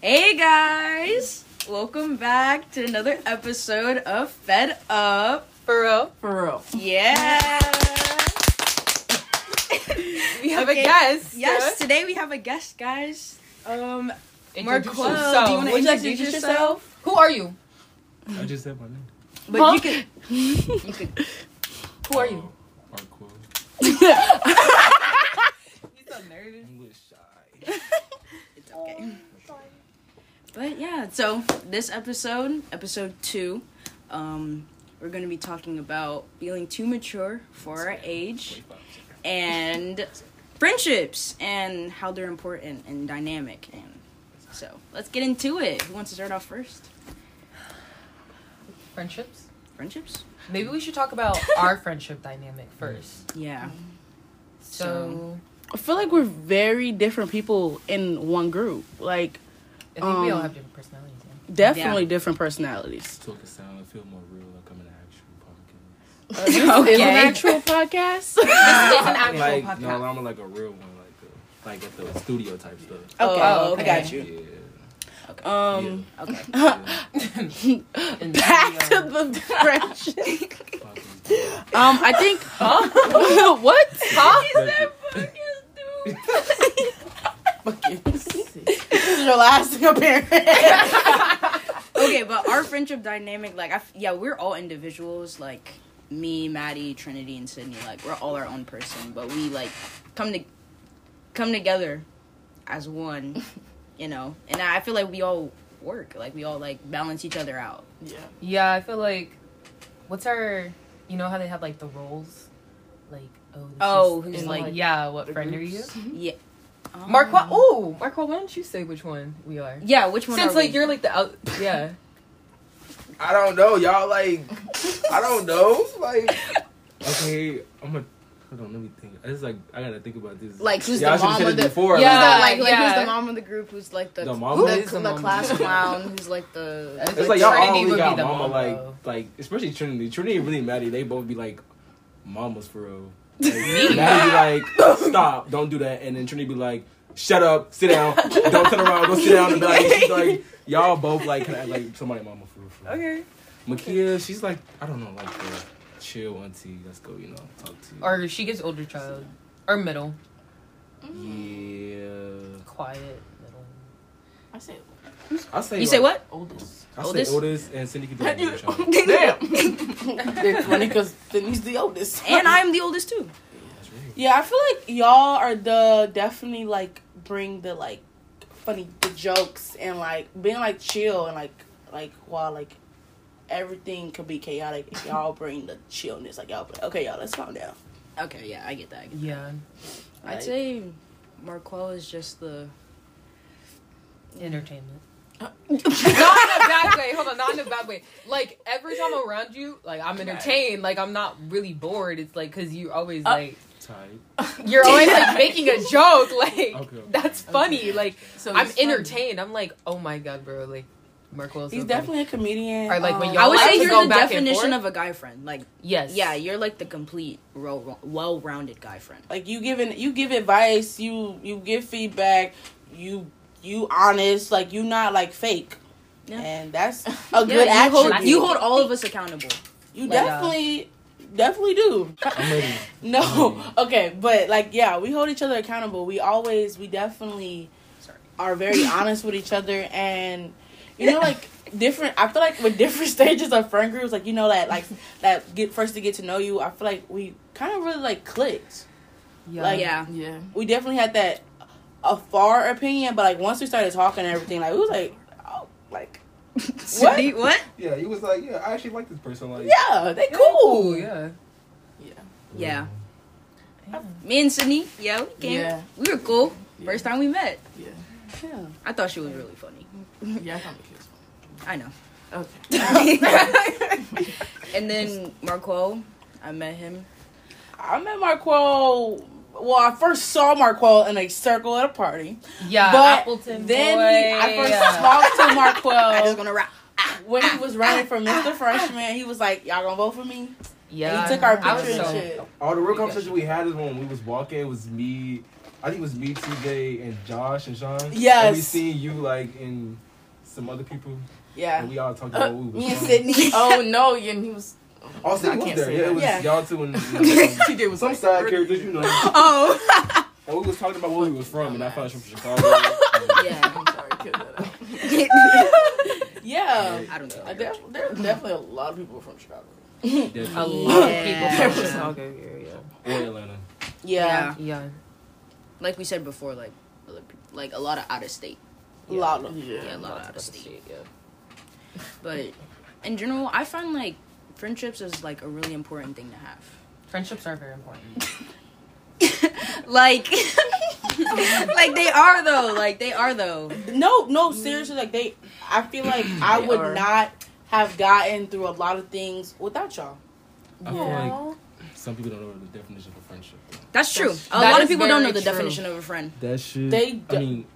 Hey guys! Welcome back to another episode of Fed Up. For real? For real. Yeah! We have Okay. a guest. Yes, today we have a guest, guys. Um, Introduce Marquel, yourself. do you want to Would you introduce to yourself? Who are you? I just said my name. But Huh? you could, you could. Who are you? Marquel. You so nervous. English shy. It's okay. But yeah, so this episode, episode two, um, we're gonna be talking about feeling too mature for our age and friendships and how they're important and dynamic. And so let's get into it. Who wants to start off first? Friendships? Friendships? Maybe we should talk about our friendship dynamic first. Yeah. So, I feel like we're very different people in one group. Like I think we all Um, have different personalities. Yeah. definitely Yeah. different personalities. Talk a sound. I feel more real like I'm an actual podcast. Uh, this is an Okay. actual podcast. This is an actual like podcast. no, I'm like a real one, like a, like at the studio type stuff. Okay, Oh, I got you. Yeah. Um, yeah. The back to the friendship. Um, I think Huh? what? Like, this is your last appearance. okay, but our friendship dynamic, like, I f- yeah, we're all individuals. Like me, Maddie, Trinity, and Sydney. Like, we're all our own person, but we like come to come together as one. You know, and I feel like we all work. Like, we all like balance each other out. yeah. Yeah, I feel like. What's our. You know how they have like the roles? Like, oh. Oh, is- who's and, like- Yeah, what friend are you? Yeah. Marquel. Um, oh, Marquel, why don't you say which one we are? Yeah, which one? Since are like we? you're like the out. Yeah. I don't know, y'all. Like, I don't know. Like, okay, I'm gonna. Hold on, let me think. I just like I gotta think about this. like who's Y'all the should've mom of this the before. Yeah. Who's like, like, like who's the mom of the group? Who's like the The mom? Who the, is the the mom? class clown? Who's like the It's It's like y'all Trinity always would be got the mama mom, like like especially Trinity. Trinity and really Maddie. They both be like mamas for real. Like, Maddie be like stop, don't do that, and then Trinity be like shut up, sit down, don't turn around, go sit down, and be like, she's like y'all both like kind of like somebody mama for real. For real. Okay. Makia, she's like I don't know like the chill auntie. Let's go, you know, talk to you. Or she gets older child. Or middle. yeah, Quiet. Middle. I say I say You say what? oldest. I Oldest? say oldest, and Cindy can do it. You- with child. Damn. it's funny because he's the oldest. And I'm the oldest too. That's right. Yeah, I feel like y'all are the definitely like bring the like funny the jokes and like being like chill and like like while like everything could be chaotic, y'all bring the chillness. Like y'all, okay, y'all, let's calm down. Okay, yeah, I get that. I get Yeah. that. I'd Like- say Marquel is just the Entertainment. not in a bad way. Hold on, not in a bad way. Like every time I'm around you, like I'm entertained. Like I'm not really bored. It's like because you're always Uh, like Tight. you're always like making a joke. Like okay. that's funny. Like So I'm it's funny. entertained. I'm like, oh my god, bro. Like Marquel's so He's funny. definitely a comedian. Or, like, when um, y'all I would like say to you're the definition of a guy friend. Like, yes, yeah, you're like the complete, well-rounded guy friend. like you giving you give advice, you you give feedback, you you honest, like you not like fake. Yeah. And that's a Yeah, good you attribute. hold, you hold all of us accountable. You Like, definitely definitely do. I'm ready. No, okay, but like, yeah, we hold each other accountable. We always, we definitely Sorry. are very honest with each other, and you know, like different. I feel like with different stages of friend groups, like you know that, like that get first to get to know you. I feel like we kind of really like clicked. yeah. Like, yeah. Yeah, we definitely had that a far opinion, but like once we started talking and everything, like it was like, oh, like Cindy, what? Yeah, he was like, yeah, I actually like this person. Like, yeah, they Yeah, cool. Yeah. Yeah. Yeah. Me and Sydney, yeah, we came. Yeah. We were cool. Yeah. First time we met. Yeah, yeah, I thought she was really funny. Yeah. I found the kids. I know. Okay. And then Marquel, I met him. I met Marquel. Well, I first saw Marquel in a circle at a party. Yeah. But Appleton then boy. he, I first yeah. talked to I just Marquel gonna rap. when he was running for Mr. Freshman. He was like, "Y'all gonna vote for me?" Yeah, he took our I was picture and so- shit. All the real conversation we had is when we was walking. It was me. I think it was me, TJ, and Josh and Sean. Yes. And we seen you like in some other people, and Yeah. we all talked Uh, about what we was me and. Sydney. Oh no, yeah, and he was. Oh, Sydney I was can't there. say Yeah, it was Yeah. y'all two and, and TJ was some like, side characters, you know. Oh. And we was talking about where we was from, and I found she was from Chicago. yeah. I'm sorry, cut that out. Yeah. I don't know. Uh, there, there are definitely a lot of people from Chicago. A lot Yeah. of people from Chicago area. Or Atlanta. Yeah. Yeah. Like we said before, like like a lot of out of state. A lot of Yeah. Yeah, a lot Lots of out of of state. yeah. But in general, I find like friendships is like a really important thing to have. Friendships are very important. like, like they are though. Like they are though. No, no, seriously, like they I feel like I would are. not have gotten through a lot of things without y'all. I feel like some people don't know the definition of a friendship. though. That's true. That's- a that lot of people don't know the true. definition of a friend. That shit. They I d- mean, wait.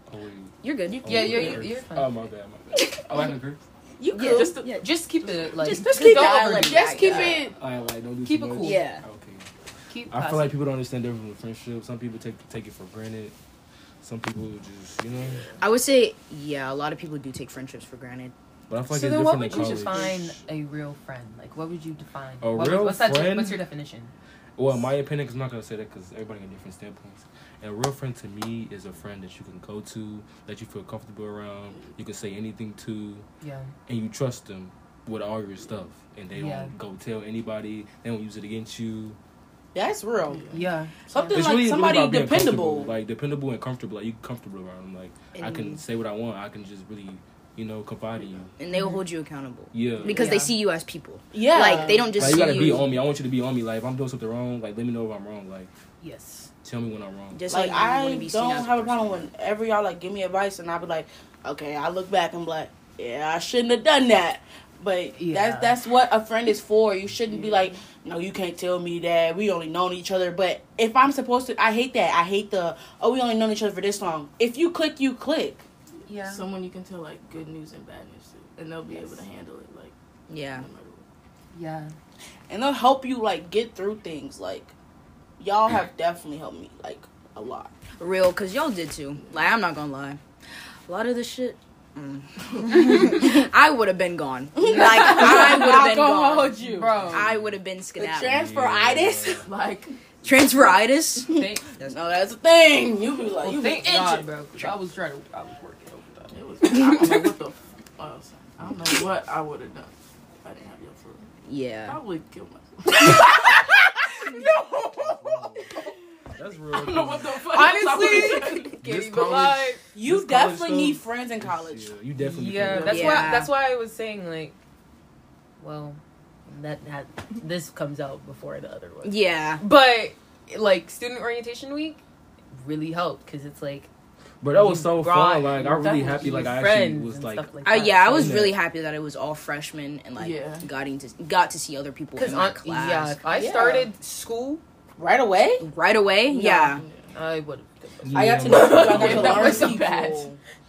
You're good. You, Oh, Yeah, you're- wait. you're- you're fine. Oh my bad, my bad. Oh, I can curse. You Yeah, could. Just, Yeah. just keep it like Just- just keep don't that, it. just keep Yeah. it I like don't do Keep it cool. Yeah. Okay. Keep I classy. feel like people don't understand the difference with friendship. Some people take take it for granted. Some people just you know. I would say, yeah, a lot of people do take friendships for granted. But I feel like so it's then, what would you college. define a real friend? Like, what would you define? A What- real what's that? friend? What's your definition? Well, in my opinion, because I'm not gonna say that because everybody got different standpoints. And a real friend to me is a friend that you can go to, that you feel comfortable around, you can say anything to, Yeah. and you trust them with all your stuff, and they Yeah. don't go tell anybody. They don't use it against you. That's real. Yeah. Something It's like really, somebody really about dependable. comfortable, like dependable and comfortable. Like you comfortable around them. Like I can say what I want. I can just really, you know, confide in you. And they will hold you accountable Yeah. because they see you as people. yeah. Like they don't just like you see gotta you. be on me. I want you to be on me. Like if I'm doing something wrong, like let me know if I'm wrong. Like Yes. Tell me when I'm wrong. Just like like, I wanna be don't have a person. problem whenever y'all like give me advice and I'll be like, okay, I look back and be like, yeah, I shouldn't have done that. But Yeah. that's that's what a friend is for. You shouldn't be like, no, you can't tell me that. We only known each other. But if I'm supposed to, I hate that. I hate the oh, we only known each other for this long. If you click, you click. Yeah. Someone you can tell like good news and bad news to, and they'll be able to handle it like Yeah. no what. yeah. and they'll help you like get through things. Like y'all have definitely helped me like a lot. Real, cause y'all did too. Like I'm not gonna lie, a lot of this shit. mm. I would have been gone. Like I would have been gone. Hold you, Bro. I would have been The skedaddling. transferitis. Like Transferitis. Thank, No, that's a thing. You be like, well, you thank be God, injured. bro. 'cause I was trying to. I was working overtime. it was. I don't know what the. f- Uh, I don't know what I would have done if I didn't have your food. Yeah. I would kill myself. That's real. I don't know what the fuck. Honestly, else Can't This even college- lie. You This definitely stuff- need friends in college. Yeah, you definitely. Yeah, can. that's Yeah. why. That's why I was saying like, well, that had this comes out before the other one. Yeah. But like student orientation week really helped because it's like But that was so fun. Like I was really happy. Like I actually was like. like Uh, yeah, I was Yeah. really happy that it was all freshmen and like Yeah. getting to got to see other people in Because my class yeah, if I Yeah. started school, Right away. right away. Yeah. I would. I got to know people. I got to that learn was so people. bad.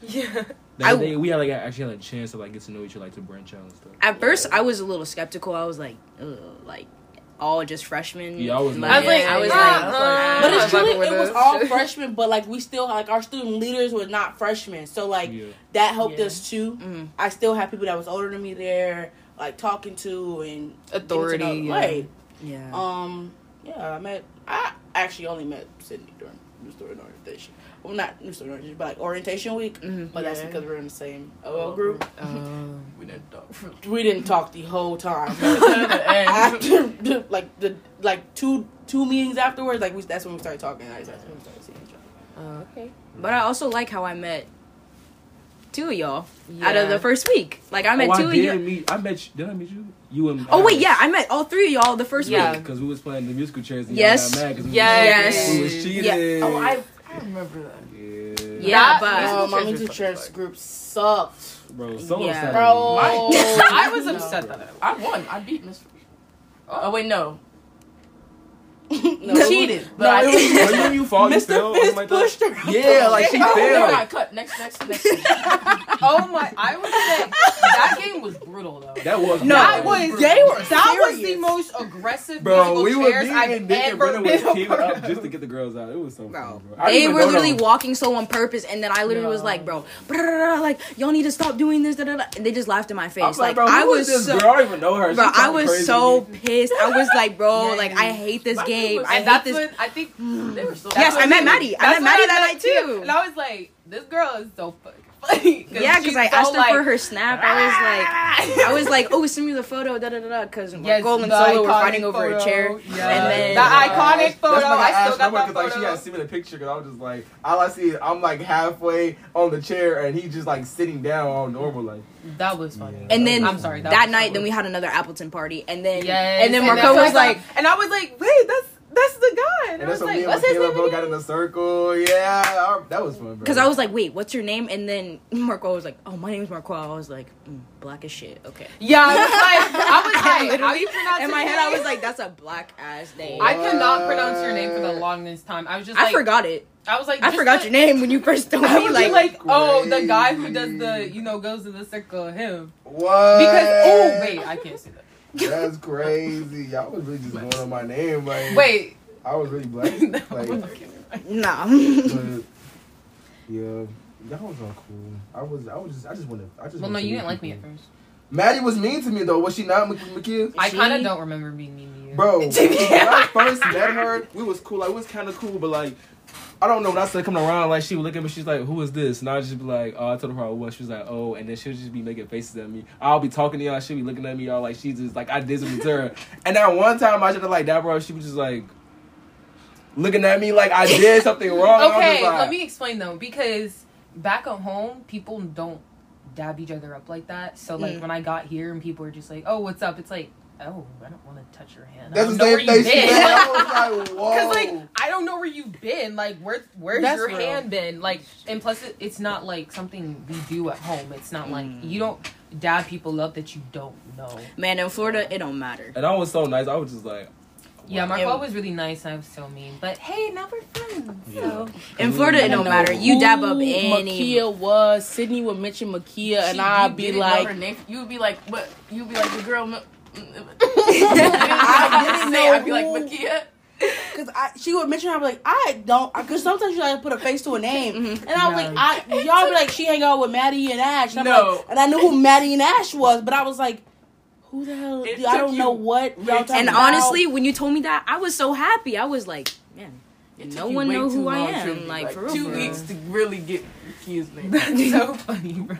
Yeah. That I- day, we had like actually had a chance to like get to know each other, like to branch out and stuff. At first, I was a little skeptical. I was like, Ugh, like all just freshmen. Yeah, I was Like, like- I was like, I was like, uh, uh, But it's truly, it was all freshmen. But like, we still like our student leaders were not freshmen, so like Yeah. that helped Yeah. us too. Mhm. I still had people that was older than me there, like talking to and Authority, to know- yeah. Right. yeah. Um. Yeah, I met. I actually only met Sydney during New Student Orientation. Well, not New Student Orientation, but like orientation week. Mhm. But that's because we're in the same OL group. Um, We didn't talk. We didn't talk the whole time. After like the like two two meetings afterwards, like we that's when we started talking. That's when we started seeing each other. uh, okay. But I also like how I met two of y'all out of the first week. Like I met oh, two I of you. meet. I met. You, did I meet you? You and. Oh wait, yeah, I met all three of y'all the first Yeah. week. Because we was playing the musical chairs. And Yes. Y'all got mad 'cause we Yes. Was, we was cheating. Yeah. oh, I I remember that. Yeah. Yeah, That but musical Oh, my chairs were music chairs group sucked, Bro, so Yeah. upset. bro. I was No. upset that I won. I beat Mr. Oh. Oh wait, no. No, cheated. But no, I it was- didn't. Are you when you fall, you Mr. fell? or Fist like oh pushed her. Yeah, like she Oh, fell. God, cut. Next, next, next. Oh my! I would say that game was brutal though. That was No, that brutal. was They were that was the most aggressive Bro, we were chairs me I've and Nick and ever Brennan was been a part up just to get the girls out. It was so Bro, fun, bro. I they were literally them. walking so on purpose, and then I literally was like, "Bro, like y'all need to stop doing this." Da, da, da. And they just laughed in my face. I like, bro, I was so, girl? I don't even know her. Bro, I was so pissed. I was like, bro, like I hate this game. Was- I that's this. when I think They were so. Yes, I met Maddie. I met Maddie that night, too. And I was like, this girl is so fucking. yeah, because I asked her like, for her snap. I was like, I was like, oh, send me the photo, da da da da, because Yes, Gold and the Solo were iconic fighting over a chair, Yes. and then The iconic photo. That's why I asked still got her that because like she photo. had to see me the picture because I was just like all I see is I'm like halfway on the chair and he just like sitting down all normal like That was funny. Yeah. And then I'm sorry. that, was night, so then we had another Appleton party, and then Yes, and then that's Marco what was I like, and I was like, wait, that's that's the guy. And, and I was that's when like, me and what's his Michaela name? bro got in a circle yeah our- that was fun bro because I was like, wait, what's your name? And then Marco was like, oh, my name's Marco. I was like, mm, black as shit. Okay. Yeah, I was like, I was like, how Literally, you pronounce in my his head, I was like, that's a black ass name. I I, could not pronounce your name for the longest time. I was just like, I forgot it. I was like, I forgot the- your name when you first told I me. was Like, like, oh, the guy who does the, you know, goes to the circle, him. what Because, oh, wait, I can't say that. That's crazy y'all was really just going on my name like Wait. I was really black That like was- nah. but yeah y'all was all cool I was I was just I just wanted I just well, no, you didn't like me at first. Maddie was mean to me though was she not Mak- Makia I kind of don't remember being mean to you. Bro, when I first met her, we was cool. Like, we was kind of cool, but like, I don't know. When I started coming around, like, she would look at me. She's like, "Who is this?" And I would just be like, "Oh, I told her who I was." She was like, "Oh," and then she would just be making faces at me. I'll be talking to y'all. She'll be looking at me, y'all like she's just like I did something to her. And then one time I should have like that, bro. She was just like looking at me like I did something wrong. and I was Okay, like, let me explain though, because back at home, people don't dab each other up like that. So like Mm. when I got here and people were just like, "Oh, what's up?" It's like, "Oh, I don't want to touch your hand. I That's don't the know where same you've thing she been." said. I was like, whoa. Because like I don't know where you've been. Like where where's That's your real. hand been? Like and plus it, it's not like something we do at home. It's not like Mm. you don't dab people up that you don't know. Man, in Florida, it don't matter. and I was so nice. I was just like, Yeah, wow. Marco was really nice. I was so mean, but hey, now we're friends. Yeah. So In Florida, it don't matter. You dab up any. Makia was. Sydney would mention Makia, and I'd be like, her name. You would be like, what? You would be like the girl. M- I didn't didn't say. I'd be like Makia. Cause I, she would mention her, I'd be like, I don't, cause sometimes you like put a face to a name, Mhm. and I was No. like, I, y'all be like, she hang out with Maddie and Ash, and I'm No. like, and I knew who Maddie and Ash was, but I was like, who the hell? It I don't know what y'all talking And about. honestly, when you told me that, I was so happy. I was like, man, It No one way know who I am, truly. like, for real, two for real. weeks to really get Makia's name. that's so funny, bro.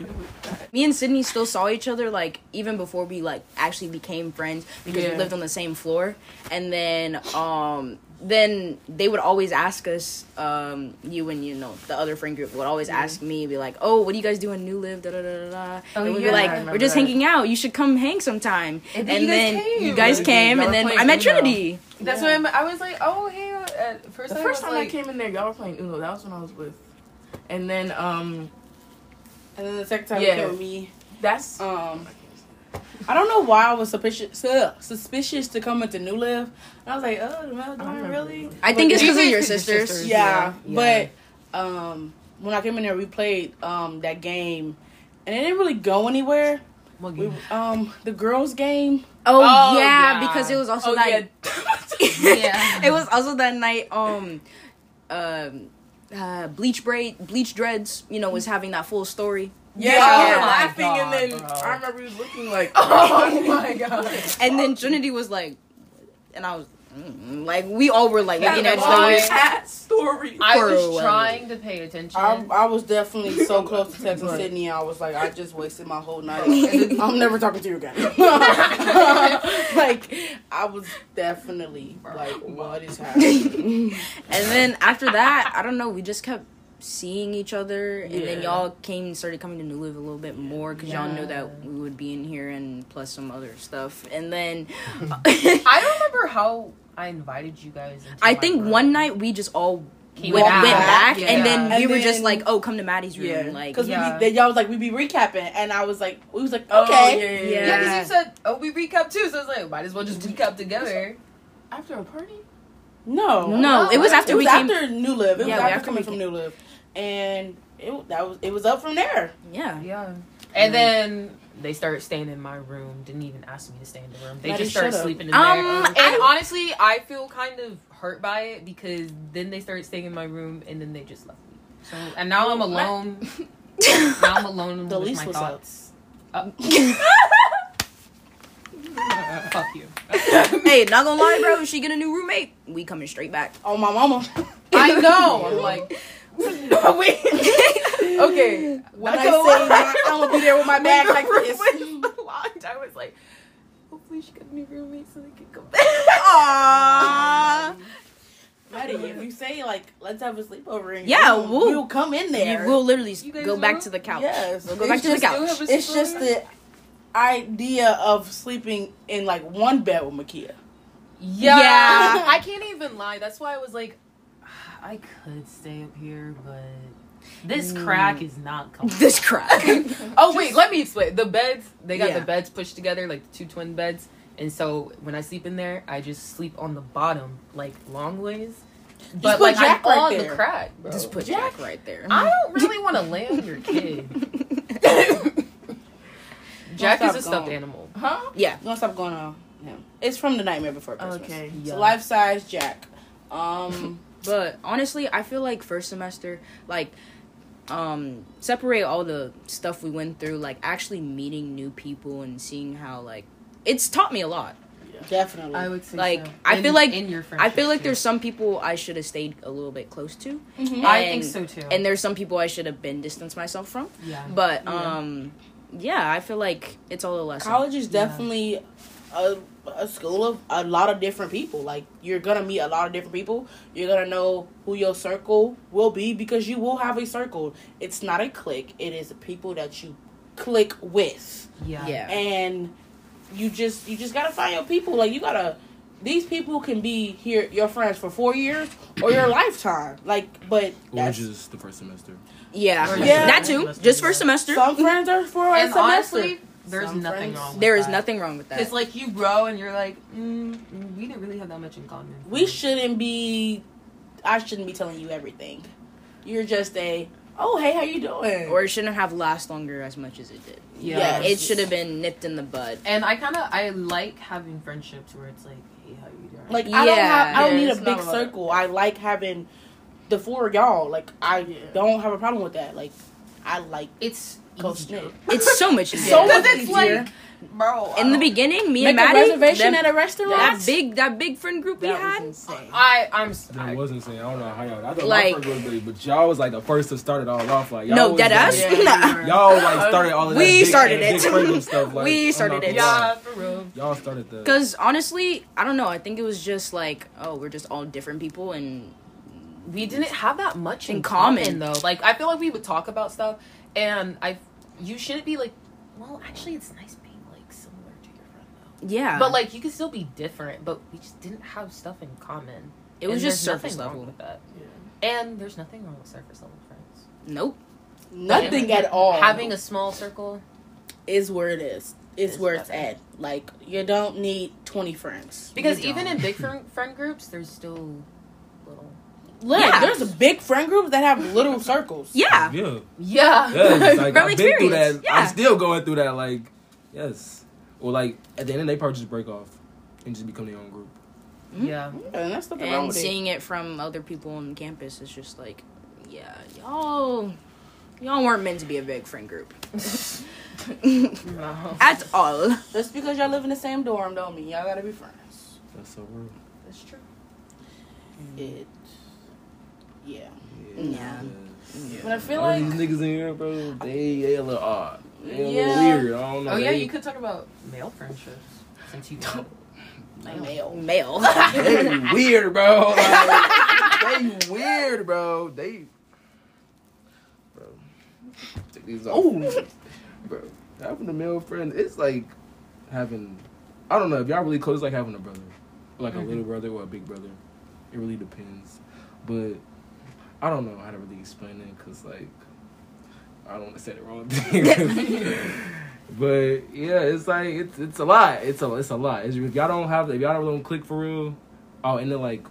me and Sydney still saw each other like even before we like actually became friends because we lived on the same floor. And then um then they would always ask us, um, you and you know the other friend group would always ask me, be like, "Oh, what do you guys do in New Live?" Da da da da. da. Oh, and we'd yeah, be like, "We're just that. hanging out. You should come hang sometime." And And, then you guys then came. you guys came, y'all and then I met Uno. Trinity. That's Yeah. when I was like, oh hey. At first, The I first was time like, I came in there, y'all were playing Uno. That was when I was with. And then um, and then the second time Yeah. you came with me, that's um, I don't know why I was suspicious, uh, suspicious to come into New Live. And I was like, oh, Mel, do I I really? I think it's You because of your could sisters. sisters. Yeah, Yeah. but um, when I came in there, we played um that game, and it didn't really go anywhere. Well, We, um, the girls' game. Oh, Oh, yeah, yeah. because it was also oh that. yeah. Yeah. it was also that night. Um, um, uh, bleach braid, bleach dreads. You know, was having that full story, Yeah, Yeah. we were Oh laughing, God, and then bro. I remember he was looking like, oh my god. and then Trinity was like, and I was Mm-hmm. like, we all were like looking Yeah, at each other. cat story. I was while. trying to pay attention. I, I was definitely so close to texting Right. Sydney. I was like, I just wasted my whole night. I'm never talking to you again. like, I was definitely like, what is happening? And then after that, I don't know. We just kept seeing each other, and then y'all came and started coming to New Live a little bit more because y'all knew that we would be in here and plus some other stuff. And then I don't remember how I invited you guys. Into I think room. one night we just all Came went, back. went back, Yeah. and then we And were just like, "Oh, come to Maddie's room." Yeah, Like, because Yeah. we be, y'all was like, "We'd be recapping, and I was like, we was like, Oh, okay, yeah, yeah, Yeah. Yeah, because you said, "Oh, we recap too," so I was like, "Might as well just recap together." After a party? No, No, it was after it was we came- after New Live. It Yeah, was we- after after coming we from New Live, and it that was it was up from there. Yeah. Yeah. And then they started staying in my room. Didn't even ask me to stay in the room. They Maddie, just started shut up. sleeping in Um, there. And I- honestly, I feel kind of hurt by it because then they started staying in my room and then they just left me. So and now I'm alone. now I'm alone The with least my was thoughts. Uh, fuck you. hey, not gonna lie, bro. If she get a new roommate, we coming straight back. Oh my mama. I know. I'm like, no, wait. okay. When I say lie. I'm gonna be there with my bag When like this. locked, I was like, hopefully she got a new roommate so they can come back. Aww. Maddie, if you say like let's have a sleepover, and Yeah, we'll, we'll- we'll come in there. We'll literally go back will? to the couch. Yes, We'll go It's back to the just- couch. It's just the idea of sleeping in like one bed with Makia. Yeah. Yeah. I can't even lie. That's why I was like, I could stay up here, but this crack is not comfortable. This crack. oh wait, let me explain. The beds, they got Yeah. the beds pushed together, like the two twin beds. And so when I sleep in there, I just sleep on the bottom, like long ways. But put like Jack I'm right on there. the crack, bro. Just put Jack. Jack right there. I don't really want to lay on your kid. Jack is stop a stuffed going. animal. Huh? yeah. Don't stop going on him. It's from the Nightmare Before Christmas. Okay. It's Yeah. a life size Jack. Um, But honestly, I feel like first semester, like, um, separate all the stuff we went through, like actually meeting new people and seeing how like it's taught me a lot. definitely. I would say Like, so. I In- feel like- in your I feel like friendship, there's some people I should have stayed a little bit close to, Mhm. I think so too. and there's some people I should have been distanced myself from. yeah, But Yeah. um, yeah, I feel like it's all a lesson. College is Yeah. definitely a, a school of a lot of different people. Like you're gonna meet a lot of different people. You're gonna know who your circle will be because you will have a circle. It's not a clique. It is people that you click with, yeah, Yeah. and you just you just gotta find your people. Like you gotta. These people can be here your friends for four years or your lifetime. Like, but Or that's, just the first semester. Yeah, Yeah. that too. Just first semester. some friends are for a And semester. honestly, there's Some nothing friends- wrong. With There is that. nothing wrong with that. It's like you grow and you're like, mm, we didn't really have that much in common. we shouldn't be i shouldn't be telling you everything you're just a oh hey how you doing or it shouldn't have last longer as much as it did. Yeah. Yes. It should have been nipped in the bud. And I kind of I like having friendships where it's like, hey, how you doing? like i don't have i don't Yeah, need a it's big not a- circle i like having the four of y'all like i Yeah. don't have a problem with that like i like it's Coach easier. It's so much easier. So Because much it's easier. like, bro. In the uh, beginning, me make and a Maddie, reservation them- at a restaurant that big that big friend group we had. was insane. I I'm That I, wasn't saying. I don't know how y'all. I thought Like- my first was big, but y'all was like the first to start it all off. Like y'all No, was dead like, ass. Yeah, you were. Y'all like started all of that. We big, started big it. stuff. Like, We started it. gonna lie. yeah for real. Y'all started the. Because honestly, I don't know. I think it was just like, oh, we're just all different people, and we didn't have that much in, In common. common. though. Like I feel like we would talk about stuff, and I, you shouldn't be like, well, actually, it's nice being like similar to your friend though. yeah, But like you can still be different, but we just didn't have stuff in common. it was And just surface nothing wrong level. with that. Yeah. And there's nothing wrong with surface level friends. Nope. nothing at all Having a small circle, is where it is It's, Is where it's at like you don't need 20 friends because even in big friend, friend groups, there's still little. Look, Yeah. there's a big friend group that have little circles Yeah. yeah. Yeah. Yeah, it's like From I've been through experience, that. yeah. I'm still going through that. Like, yes, or like at the end, they probably just break off and just become their own group. Mm-hmm. yeah. and that's nothing wrong And with seeing it from other people on campus is just like, yeah, y'all, y'all weren't meant to be a big friend group No. at all. Just because y'all live in the same dorm don't mean y'all gotta be friends. That's so real. That's true. Mm. It, yeah. Yeah. But I feel All like these niggas in here, bro, they they a little odd. They a Yeah. little weird. I don't know. Oh yeah, they, you could talk about male friendships since you don't. Like male. Male. they weird, bro. Like, they weird, bro. They, bro. Take these off. Oh, bro. Having a male friend, it's like having. I don't know if y'all really close. It's like having a brother, like Mhm. a little brother or a big brother. It really depends, but I don't know how to really explain it because like I don't want to say the wrong thing. but yeah, it's like it's it's a lot. It's a it's a lot. It's, if y'all don't have if y'all don't click for real, oh, and then like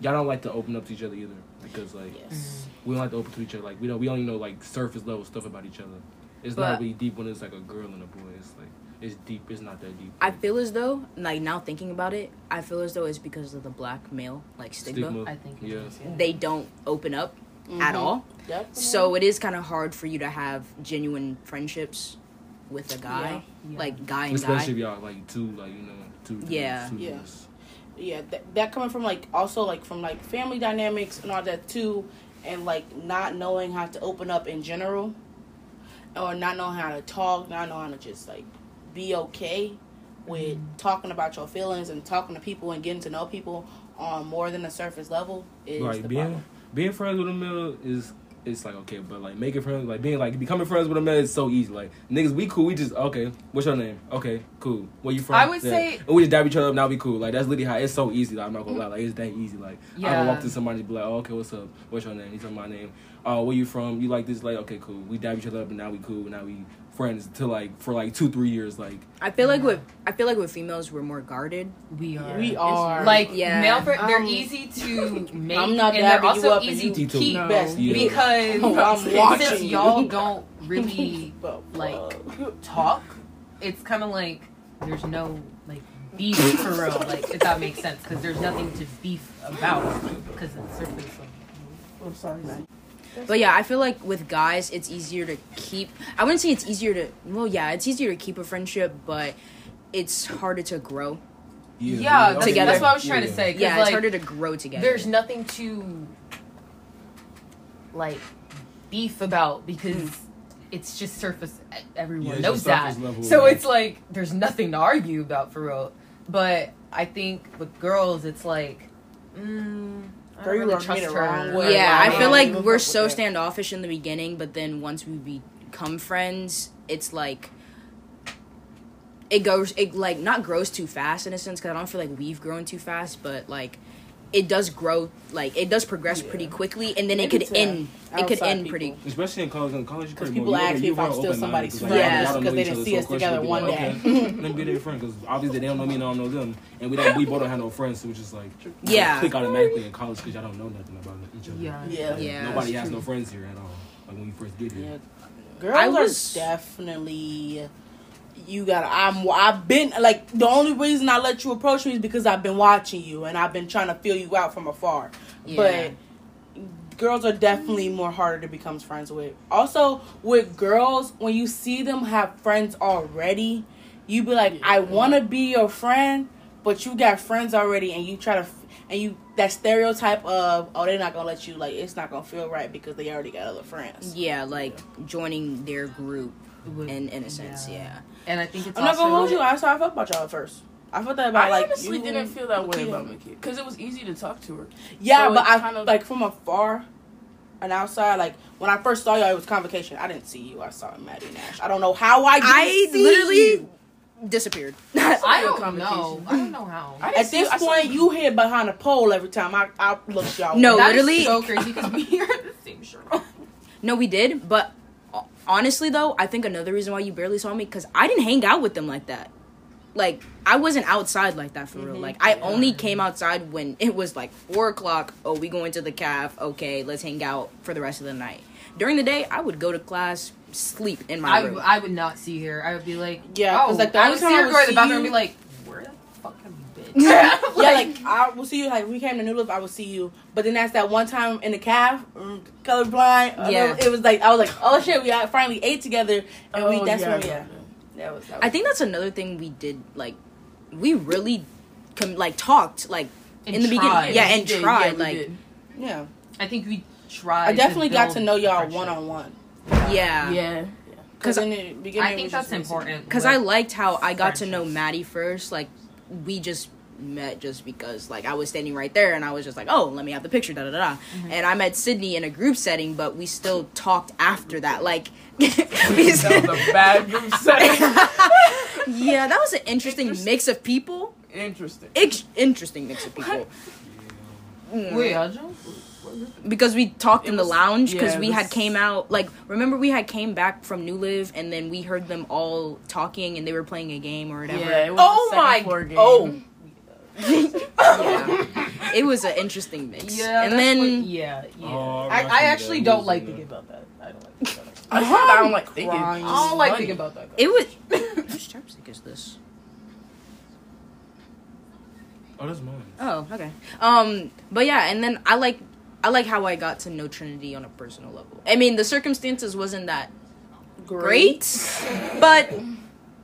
y'all don't like to open up to each other either because like Yes. we don't like to open to each other. Like we don't we only know like surface level stuff about each other. It's But- not really deep when it's like a girl and a boy. It's like it's deep. It's not that deep. I feel as though, like now thinking about it, I feel as though it's because of the black male like stigma. Stigma. I think it Yeah. is, yeah. They don't open up at Mhm. all. Definitely. So it is kind of hard for you to have genuine friendships with a guy, Yeah. like guy and Especially guy. if y'all like two like you know two Yeah. two Yeah. dudes. yeah, that, that coming from like also like from like family dynamics and all that too, and like not knowing how to open up in general, or not knowing how to talk, not knowing how to just like be okay with mm-hmm. talking about your feelings and talking to people and getting to know people on more than a surface level is like the being problem. being friends with a male is it's like okay, but like making friends like being like becoming friends with a man is so easy. Like niggas, we cool. We just okay. What's your name? Okay, cool. Where you from? I would Yeah. say- and we just dab each other up. Now we cool. Like that's literally how it's so easy. Like, I'm not gonna mm. lie. Like it's that easy. Like I Yeah. can walk to somebody and be like, oh, okay, what's up? What's your name? He's on my name. Oh, where you from? You like this? Like okay, cool. We dab each other up and now we cool. Now we friends to like for like two three years. Like I feel like with I feel like with females we're more guarded. We are. We are. Like Yeah. male friend, they're Um, easy to make, I'm not and they're dabbing you also up and easy you to keep No. best Yeah. because Oh, I'm since watching y'all don't really like talk, it's kind of like there's no like beef for real. Like if that makes sense, because there's nothing to beef about because it's surface. level. I'm sorry, man. But yeah, I feel like with guys it's easier to keep I wouldn't say it's easier to well yeah, it's easier to keep a friendship, but it's harder to grow. Yeah, that's, Together. that's what I was trying Yeah. to say. Yeah, it's harder to grow together. there's nothing to like beef about because it's just surface everyone Yeah, knows that level, so yeah. it's like there's nothing to argue about for real but i think with girls it's like mm, I Girl, you really rubbed me trust her. wrong way. yeah, Wow. I feel like we're so with that. standoffish in the beginning, but then once we become friends, it's like it goes it like not grows too fast in a sense because I don't feel like we've grown too fast, but like it does grow like it does progress pretty quickly, and then it could end it could end people. pretty. Especially in college, in college, you Because pretty people ask me if I'm still open-minded, somebody's 'cause, like, friend Yeah. because know they didn't see so us of together you'll one like, day. Okay, let me be their friend because obviously they don't know me, and I don't know them, and we don't we both don't have no friends, so it's just like you Yeah. click automatically in college because y'all don't know nothing about each other. yeah Yeah. Yeah. nobody has true. no friends here at all. Like when you first get here. Yeah. Girls I was- are definitely. You got. to I'm. I've been like the only reason I let you approach me is because I've been watching you and I've been trying to feel you out from afar. Yeah. But girls are definitely more harder to become friends with. Also, with girls, when you see them have friends already, you be like, I want to be your friend, but you got friends already, and you try to, and you that stereotype of, oh, they're not gonna let you, like, it's not gonna feel right because they already got other friends. Yeah, like joining their group Would- in innocence. a sense, yeah. and i think it's I'm not gonna hold you. That's how I felt about y'all at first. I felt that about I like honestly you, didn't feel that way Nikita. about Mickey because it was easy to talk to her. Yeah, So but I kind of- like from afar and outside. Like when I first saw y'all, it was convocation. I didn't see you. I saw Maddie Nash. I don't know how I. Didn't I see literally you. disappeared. i Your don't know i don't know how I At this I point, you hid behind a pole every time I I looked y'all. No, way. That is literally- so crazy because we are the same shirt. No, we did, but ho- honestly though, I think another reason why you barely saw me because I didn't hang out with them like that. Like I wasn't outside like that for real. Mm-hmm. Like I only came outside when it was like four o'clock. Oh, we going to the caf. Okay, let's hang out for the rest of the night. During the day, I would go to class, sleep in my I, room. I would not see her. I would be like, Yeah, oh, 'cause, like, the I would see I her go to the bathroom you- and be like, where the fuck have you been? yeah, like I will see you. Like we came to New Life, I will see you. But then that's that one time in the caf, mm, colorblind. Yeah. it was like I was like, oh shit, we finally ate together, and we Oh, that's yeah, when I yeah, remember. that was. That was I think that's another thing we did. Like we really, com- like talked like And in the tried. beginning. Yeah, and did, tried. yeah, like did. yeah. I think we tried. I definitely got to know y'all one on one. yeah. yeah. Because 'Cause in the beginning, I think that's important. Because I liked how I got to know. Maddie first. Like, we just met just because, like, I was standing right there and I was just like, oh, let me have the picture, da da da. da. Mm-hmm. And I met Sydney in a group setting, but we still talked after that. Like, That was a bad group setting. yeah, that was an interesting mix of people. Interesting. Ex- interesting mix of people. Mm. Wait, Ajo? Because we talked It in the was- lounge because yeah, it we had came out like remember we had came back from New Live and then we heard them all talking and they were playing a game or whatever. Yeah, it was Oh a my- floor game. oh. Yeah. it was an interesting mix. Yeah, and then what- yeah, yeah. Oh, I, I'm actually don't that like movie, thinking about that. I don't like thinking about that. I I don't like thinking. I don't like thinking about that. it was. Whose chapstick is this? Oh, that's mine. Oh, okay. Um, but yeah, and then I like I like how I got to know Trinity on a personal level. I mean, the circumstances wasn't that great, but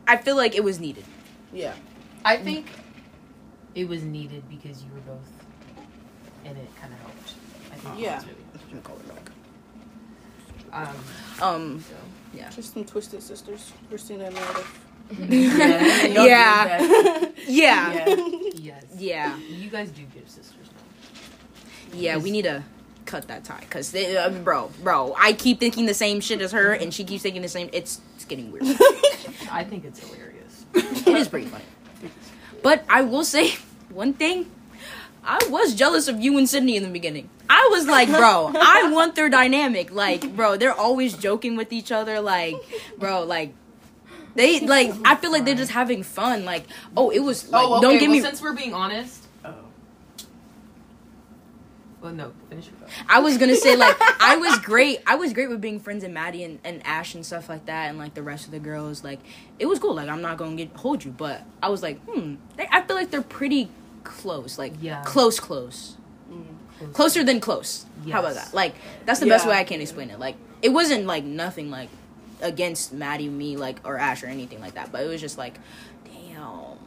I feel like it was needed. Yeah. I think it was needed because you were both, and it kind of helped. I think Yeah. that's really- Um, Um, yeah. Just some twisted sisters. Christina and Meredith. Yeah. Yeah. yeah, Yeah. yes. yeah, You guys do give sisters now. Yeah. We need to cut that tie, cause uh, bro, bro, I keep thinking the same shit as her, and she keeps thinking the same. It's it's getting weird. I think it's hilarious. it is pretty funny. But I will say one thing. I was jealous of you and Sydney in the beginning. I was like, bro, I want their dynamic. Like, bro, they're always joking with each other. Like, bro, like, they, like, I feel like they're just having fun. Like, oh, it was, like, oh, okay. don't get well, me, Since we're being honest. Well, no, finish your thought. I was gonna say, like, I was great. I was great with being friends with Maddie and, and Ash and stuff like that, and, like, the rest of the girls. Like, it was cool. Like, I'm not gonna get, hold you, but I was like, hmm, they, I feel like they're pretty close. Like, Yeah. close, close. closer than close. How about that? Like that's the best way I can explain it. Like it wasn't like nothing like against Maddie, me, like or Ash or anything like that. But it was just like, damn.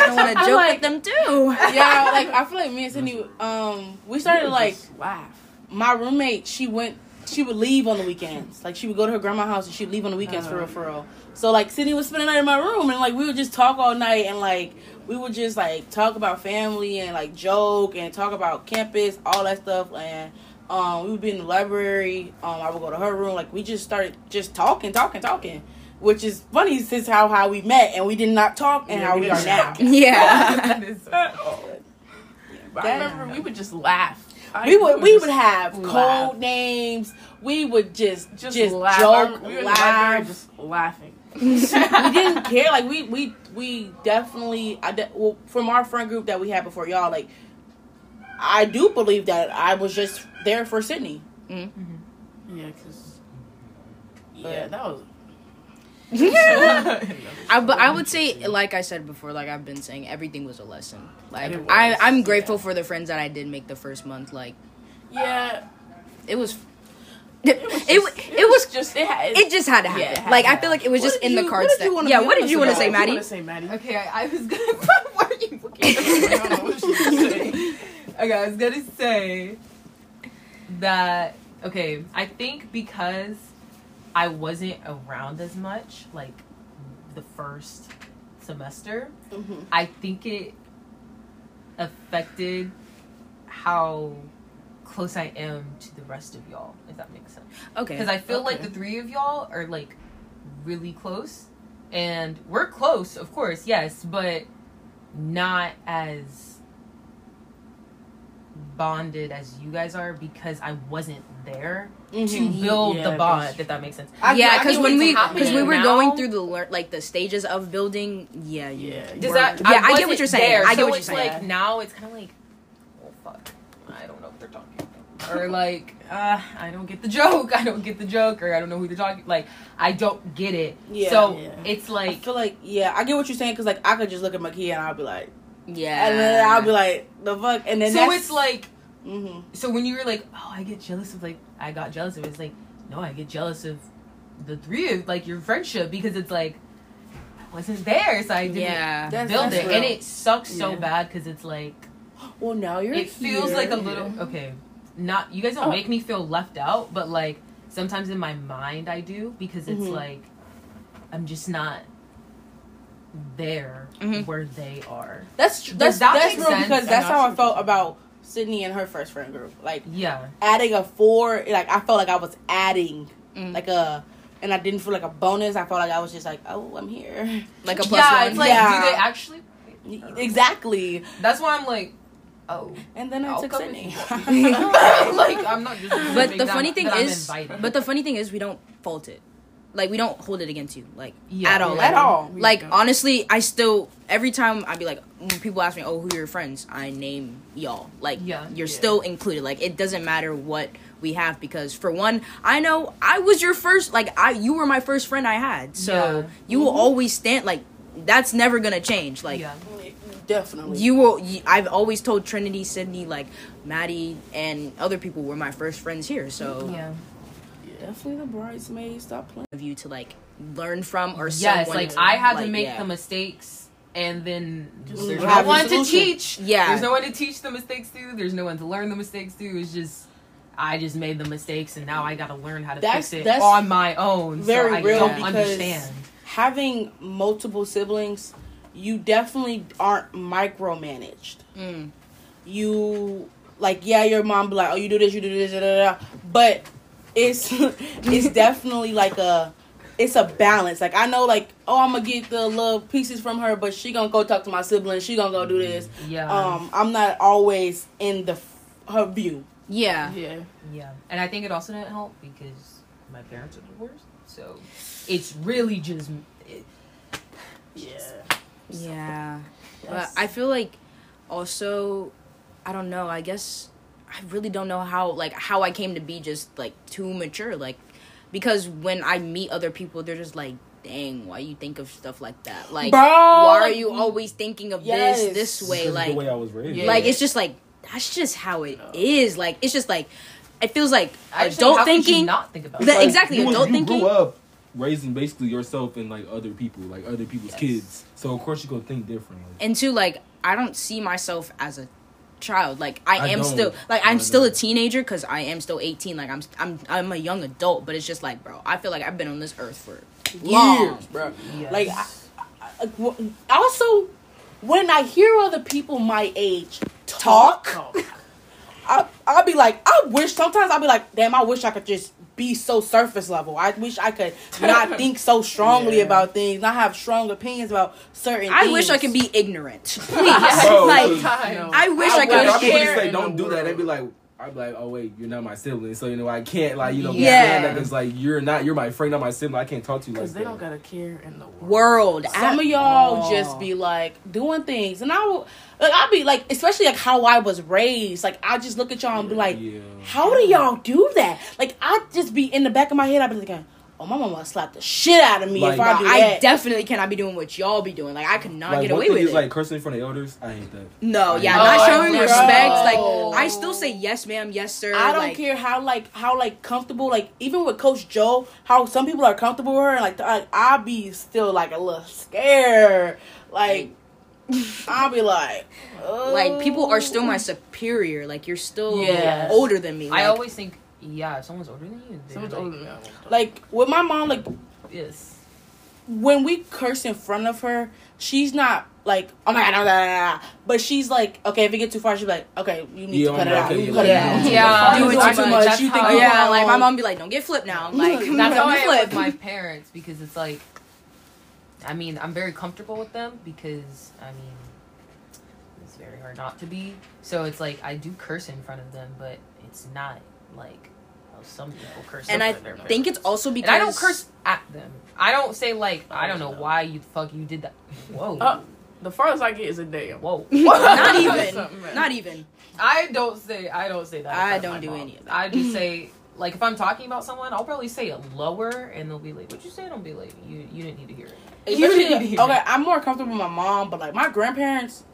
I don't want to joke like- with them too. yeah, like I feel like me and Sydney, um, we started like Just laugh. my roommate. She went, she would leave on the weekends. Like she would go to her grandma's house and she'd leave on the weekends for real, for real. So like Sydney would spend the night in my room and like we would just talk all night and like we would just like talk about family and like joke and talk about campus, all that stuff. And um, we would be in the library. Um, I would go to her room. Like we just started just talking, talking, talking. Which is funny since how how we met and we did not talk and Yeah, how we we are now. talk. yeah. that is so But I remember we would just laugh. I- we would we would have laugh. code names. We would just just, just, laugh. joke, we were in laugh. just laughing. we didn't care. Like we we we definitely. I de- well from our friend group that we had before y'all. Like I do believe that I was just there for Sydney. Mm-hmm. Mm-hmm. Yeah, because yeah, that was. I, but I would say, like I said before, like I've been saying, everything was a lesson. Like was, I, I'm grateful yeah. for the friends that I did make the first month. Like yeah, it was, it, it, was, it, was just it. Had, it just had to happen. Yeah, had like to I feel like it was What just did in the you- cards. what did you that- wanna yeah, what did you want to say, What do you Maddie? say, Maddie? Okay, I, I was gonna. what are you looking at? I don't know what she was saying. okay, I was gonna say that. Okay, I think because I wasn't around as much, like the first semester, Mm-hmm. I think it affected how close I am to the rest of y'all. If that makes sense. Okay, Because I feel like the three of y'all are like really close, and we're close, of course, yes, but not as bonded as you guys are because I wasn't there to Mhm. build Yeah, the that's bond. If that makes sense. I- yeah, I because when we because we were now. going through the lear- like the stages of building. Yeah, Yeah, Does Word. that? Yeah, I get what you're saying. there, I get so what you're it's saying. Like now, it's kind of like, oh fuck, I don't know what they're talking about, or like, uh, I don't get the joke. I don't get the joke, or I don't know who they're talking. Like, I don't get it. Yeah. so Yeah. it's I like, feel like yeah, I get what you're saying because like I could just look at my kid and I'll be like, yeah, and then I'll be like, the fuck, and then so that's, it's like, hmm so when you were like, oh, I get jealous of like, I got jealous of it. It's like, no, I get jealous of the three of like your friendship because it's like, I wasn't there, so I didn't yeah. Build that's it, real. and it sucks so Yeah. bad because it's like. well now you're it feels like a little okay not you guys don't Oh. make me feel left out but like sometimes in my mind i do because it's Mhm. like i'm just not there Mhm. where they are That's Does that's that that's make real sense? because that's how I felt about Sydney and her first friend group. Like yeah adding a four, like I felt like I was adding Mm. like a, and I didn't feel like a bonus. I felt like I was just like, oh, I'm here. like a plus yeah one. it's like Yeah. do they actually exactly. that's why i'm like oh And then I I'll took Sydney. like i'm not just but the funny thing that I'm is, but the funny thing is, we don't fault it. Like we don't hold it against you, like Yeah. at all, Yeah. like, At all. Like don't. honestly, I still every time I'd be like, when people ask me, "Oh, who are your friends?" I name y'all. Like, Yeah. you're Yeah. still included. Like, it doesn't matter what we have because for one, I know I was your first. Like, I you were my first friend I had, so Yeah. you will always stand. Like, that's never gonna change. Like, yeah. Definitely. you will. You, I've always told Trinity, Sydney, like Maddie, and other people were my first friends here. So Yeah. Definitely the bridesmaid. Stop playing. of you to like learn from or Yes, someone like to, I had to make yeah. the mistakes, and then Just there's no one to teach. Yeah. there's no one to teach the mistakes to. There's no one to learn the mistakes to. It's just I just made the mistakes, and now I got to learn how to That's- fix it that's on my own. very so I real don't because- understand. Having multiple siblings, you definitely aren't micromanaged. Mm. You like, yeah, your mom be like, oh, you do this, you do this, da, da, da. but it's it's definitely like a it's a balance. Like I know, like, oh, I'm gonna get the little pieces from her, but she gonna go talk to my siblings. She gonna go do this. Yeah, Um, I'm not always in the her view. Yeah. Yeah. yeah, and I think it also didn't help because my parents are divorced, so it's really just. It, Yeah. Yeah. But Yes. I feel like also I don't know, I guess I really don't know how like how I came to be just like too mature like because when I meet other people they're just like dang why you think of stuff like that like Bro, why are you always thinking of yes. this this way Because like the way I was raised. Yeah. like it's just like that's just how it is like it's just like it feels like I just think, adult how could you thinking not think about that? Like, exactly, you, was- adult you thinking. grew up raising basically yourself and like other people, like other people's Yes. kids. So of course you're gonna think differently. and two like i don't see myself as a child like i, I am don't. still like I i'm still a teenager because i am still 18 like I'm, I'm i'm a young adult but it's just like bro i feel like i've been on this earth for long. years, bro. Yes. Like, I, I, w- also, when I hear other people my age talk, Oh, I, I'll be like, I wish. Sometimes I'll be like, damn, I wish I could just be so surface level. I wish I could not think so strongly Yeah. about things, not have strong opinions about certain. Things. I things. wish i could be ignorant please Bro, like No. i wish I i could wish I share people say don't do that. They'd be like, I'd be like, oh wait, you're not my sibling, so you know I can't like you know Yeah. yeah because like you're not you're my friend, not my sibling. I can't talk to you like Because they don't got a care in the world. world Some at of y'all all. just be like doing things, and I will. Like, I'll be like, especially like how I was raised. Like I just look at y'all and be like, Yeah. How do y'all do that? Like I just be in the back of my head. I be thinking, "Oh, my mama slap the shit out of me if I Bro, do I that." definitely cannot be doing what y'all be doing. Like I could not Like get one away thing with is it. like cursing in front of elders. I hate that. no, yeah, Oh, not showing never- respect. Like I still say yes, ma'am, yes, sir. I don't like, care how like how like comfortable like even with Coach Joe, how some people are comfortable with her, and like I, I be still like a little scared. Like I'll be like, like people are still my "Oh." superior. Like you're still Yes. older than me. I always think, yeah, if someone's older than you, Someone's like, older than me. I won't talk. like with my mom. Like Yes. when we curse in front of her, she's not like, oh my god, no, no, no, no. but she's like, okay, if it get too far, she's like, okay, you need Yeah, to cut it out. You yeah, cut it out. Yeah. You doing Doing too too much. That's You think oh, how- yeah, wrong. like my mom be like, "Don't get flipped now." Like That's That's how don't I get am with my parents because it's like, I mean, I'm very comfortable with them because I mean, it's very hard not to be. So it's like I do curse in front of them, but it's not like how some people curse. and I front of think it's parents. also And because I don't curse at them. I don't say like I don't know no. why you fuck you did that. Whoa. Uh, the farthest I get is a damn. Whoa. Not even, not even. I don't say I don't say that. I don't do mom. any of that. I just say like if I'm talking about someone, I'll probably say it lower, and they'll be like, "What you say?" Don't be like, "You you didn't need to hear it." You didn't hear okay, it. I'm more comfortable with my mom, but like my grandparents.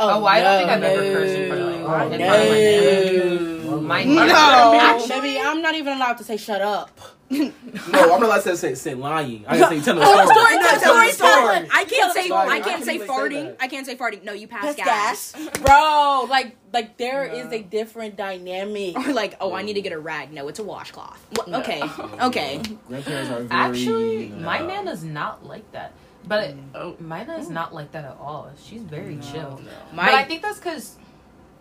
Oh, oh, I don't think I've ever cursed in front of, like, Oh, in front of my no. My No. no. Maybe I'm not even allowed to say shut up. No, I'm not allowed to say, say lying. I can say tell the Oh, story. story, No, story, story. story. I can't say. I I can't can't say farting. I can't say farting. No, you pass Pass gas. gas, bro. Like, like there is No. a different dynamic. Or like, oh, I need to get a rag. No, it's a washcloth. Wha- Okay, okay. Grandparents are very Actually, you know, my nana's not like that. But Oh, my nana's not like that at all. She's very chill. My but I think that's because,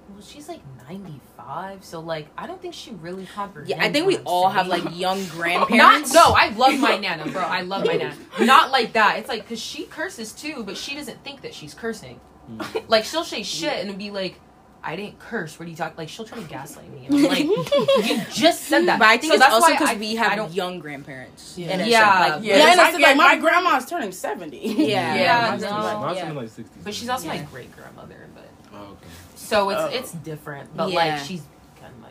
well, she's like 95, so like I don't think she really comprehends. yeah, I think we what I'm all have like young Not, grandparents. no, I love my nana, bro. I love my nana. Not like that. It's like because she curses too, but she doesn't think that she's cursing. Mm. Like she'll say shit and be like, I didn't curse. What are you talking? Like she'll try to gaslight me. And I'm like, you just said that. But I think So it's that's also because we have young grandparents. Yeah. in Yeah. Like, yeah. Yeah, and I it's get like my my- grandma's turning seventy. Yeah. Yeah, mine's no. like, mine's Yeah. like 60. But she's also my great grandmother. But Oh, okay. so it's Oh. it's different. But Yeah. like she's kind of my.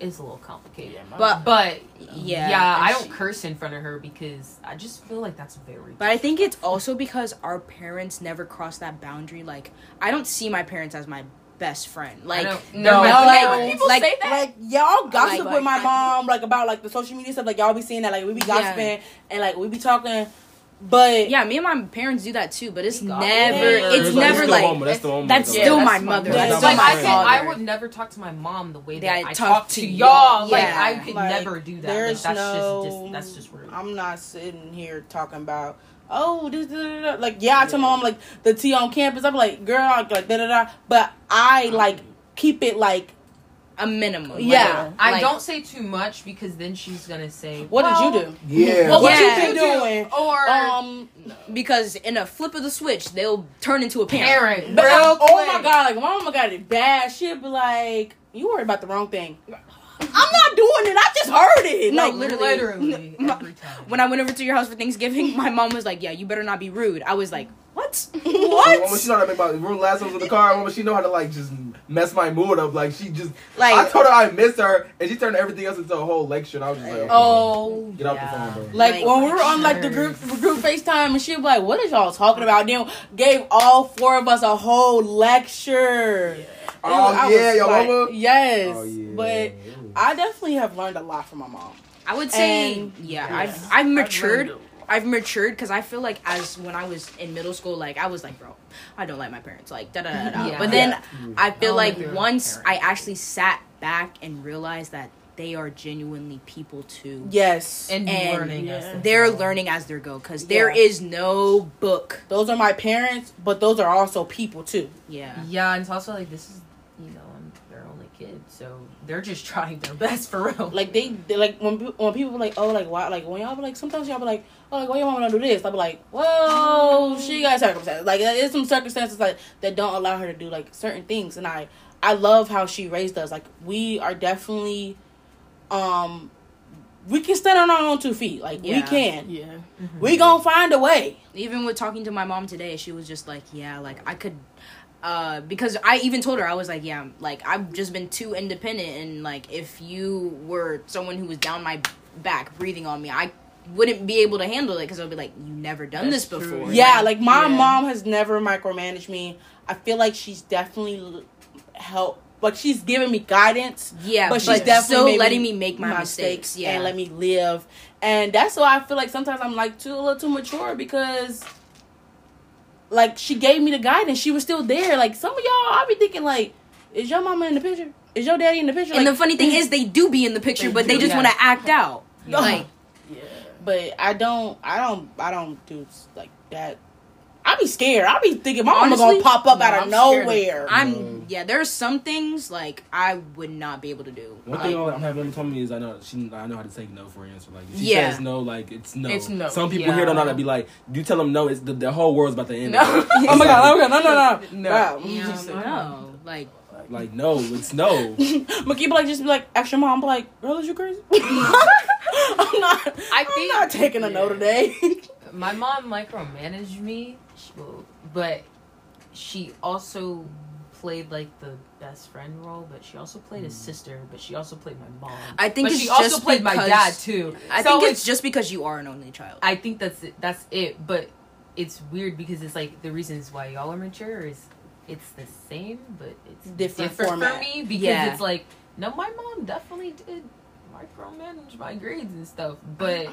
It's a little complicated. Yeah, my- But- But Yeah, yeah, I don't she- curse in front of her because I just feel like that's very. But I think it's also because our parents never crossed that boundary. Like, I don't see my parents as my best friend. Like, don't- no, like, like, people like, say that. Like y'all gossip Like- with my mom, like about like the social media stuff. Like y'all be seeing that, like we be Yeah. gossiping and like we be talking, but yeah, me and my parents do that too. But it's We got never, it. it's It's never still like, mama, that's, the that's though. still Yeah, my that's my mother. mother. That's Yeah. still like my I, can, I would never talk to my mom the way That that I I, talk talk to to you. y'all. Like I could Like, never do that. Like, there's that's no. just, just that's just rude. I'm not sitting here talking about. Oh, this, da, da, da. like yeah, I tell my mom like the tea on campus. I'm like, girl, like da da da. But I like keep it like, a minimum. Yeah. I like- don't say too much because then she's gonna say, what well, did you do? Yeah. Well, what Yeah. you you doing? Or Um, because in a flip of the switch, they'll turn into a parent. parent. but, real oh my god, like my mama got it bad. She'd be like, you worried about the wrong thing. I'm not doing it. I just heard it. No, like literally. literally time. When I went over to your house for Thanksgiving, my mom was like, "Yeah, you better not be rude." I was like, "What? What? Mama, she know how to make my remember last time was in the car. Mama, she know how to like just mess my mood up. Like she just Like, I told her I miss her, and she turned everything else into a whole lecture. And I was just like, okay, Oh, mm-hmm. get off the phone, bro. Like, Like, when we were on like the group group FaceTime and she was like, What is y'all talking about? Then gave all four of us a whole lecture. Oh I yeah, was your like, mama. Yes. Oh yeah. But I definitely have learned a lot from my mom. I would say, And- yeah, Yeah. I've I've matured. learned I've matured because I feel like as when I was in middle school, like I was like, bro, I don't like my parents, like da da da da. Yeah. But then Yeah. Mm-hmm. I feel Oh, like if you're a once parent. I actually sat back and realized that they are genuinely people too. Yes. and, And learning. yeah. as they They're go. learning as they go because there Yeah. is no book. those are my parents, but those are also people too. Yeah. Yeah, and it's also like this is, you know, I'm their kid, so they're just trying their best for real. Like they, they like when when people be like, oh, like why, like when y'all be like, sometimes y'all be like, oh, like why your mama don't do this? I'll be like, whoa, she got circumstances. Like there's some circumstances like that don't allow her to do like certain things, and I, I love how she raised us. Like we are definitely, um, we can stand on our own two feet. Like we Yeah. can. Yeah. We gonna find a way. even with talking to my mom today, she was just like, "Yeah, like I could." Uh, because I even told her I was like, yeah, like I've just been too independent, and like if you were someone who was down my back breathing on me, I wouldn't be able to handle it because I'd be like, you never done That's this true. before. Yeah, like my Yeah. mom has never micromanaged me. I feel like she's definitely helped. Like she's giving me guidance, yeah, but but, she's definitely still letting me make my, mistakes. Yeah, and let me live. And that's why I feel like sometimes I'm like too a little too mature because like she gave me the guidance. She was still there. Like some of y'all, I be thinking like, is your mama in the picture? Is your daddy in the picture? and Like, the funny thing is, they do be in the picture, They but they just want to act out. Yeah. Like, Yeah. but I don't, I don't, I don't do like that. I be scared. I be thinking my mama Honestly, gonna pop up no, out of I'm scared of- nowhere. I'm Mm. yeah. There's some things like I would not be able to do. One Like, thing I'm having told me is I know she I know how to take no for an answer. Like if she Yeah. says no, like it's no. It's no. Some people Yeah. here don't know how to be like. You tell them no, it's the, the whole world's about to end. No. oh my god! Oh my god! No! No! No! No. Wow. yeah, Just no, like Like no, it's no. But keep like just be like, ask your mom, be like, girl, is you crazy? I'm not. I I'm not taking a no today. My mom micromanaged me, she- but she also played like the best friend role, but she also played a hmm. sister, but she also played my mom. I think but it's she also just played my because- dad too. I So think it's just because you are an only child. I think that's it. That's it. But it's weird because it's like the reasons why y'all are mature is it's the same, but it's Different different, format. for me because Yeah. it's like no, my mom definitely did micromanage my grades and stuff, but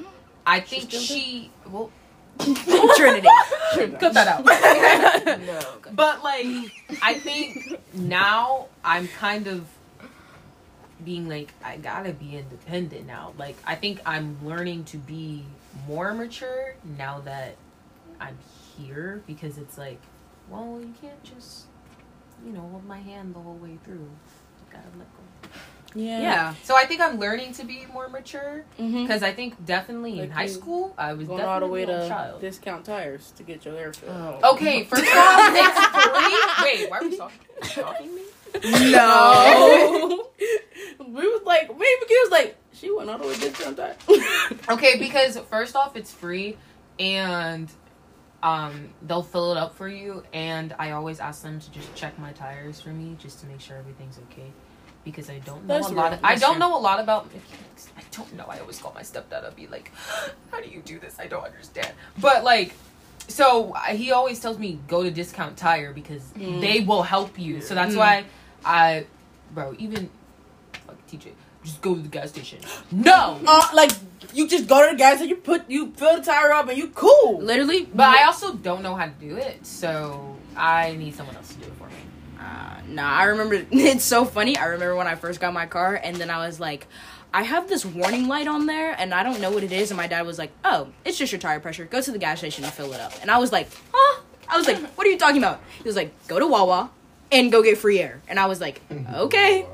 I think still she well Trinity. cut that out. no. But like, I think now I'm kind of being like, I gotta be independent now. Like, I think I'm learning to be more mature now that I'm here because it's like, well, you can't just, you know, hold my hand the whole way through. You gotta let go. Yeah. yeah. So I think I'm learning to be more mature because I think definitely in high school I was Going definitely all the way to child. discount tires to get your hair filled. Oh. Okay, first off, it's free. Wait, why are we talking? Talking me? No. we was like, me and Mickey was like, she went all the way to discount tires. Okay, because first off, it's free, and um, they'll fill it up for you. And I always ask them to just check my tires for me, just to make sure everything's okay. Because I don't know That's a lot. Of, I don't know a lot about. mechanics. I don't know. I always call my stepdad up, be like, "How do you do this? I don't understand." But like, so he always tells me go to Discount Tire because Mm. they will help you. So that's Mm. why I, bro, even fuck TJ, just go to the gas station. No, uh, like you just go to the gas and you put you fill the tire up and you cool. Literally, But I also don't know how to do it, so I need someone else to do it nah, I remember. It's so funny. I remember when I first got my car, and then I was like, I have this warning light on there, and I don't know what it is. And my dad was like, Oh, it's just your tire pressure. Go to the gas station and fill it up. And I was like, Huh? I was like, What are you talking about? He was like, Go to Wawa and go get free air. And I was like, Okay.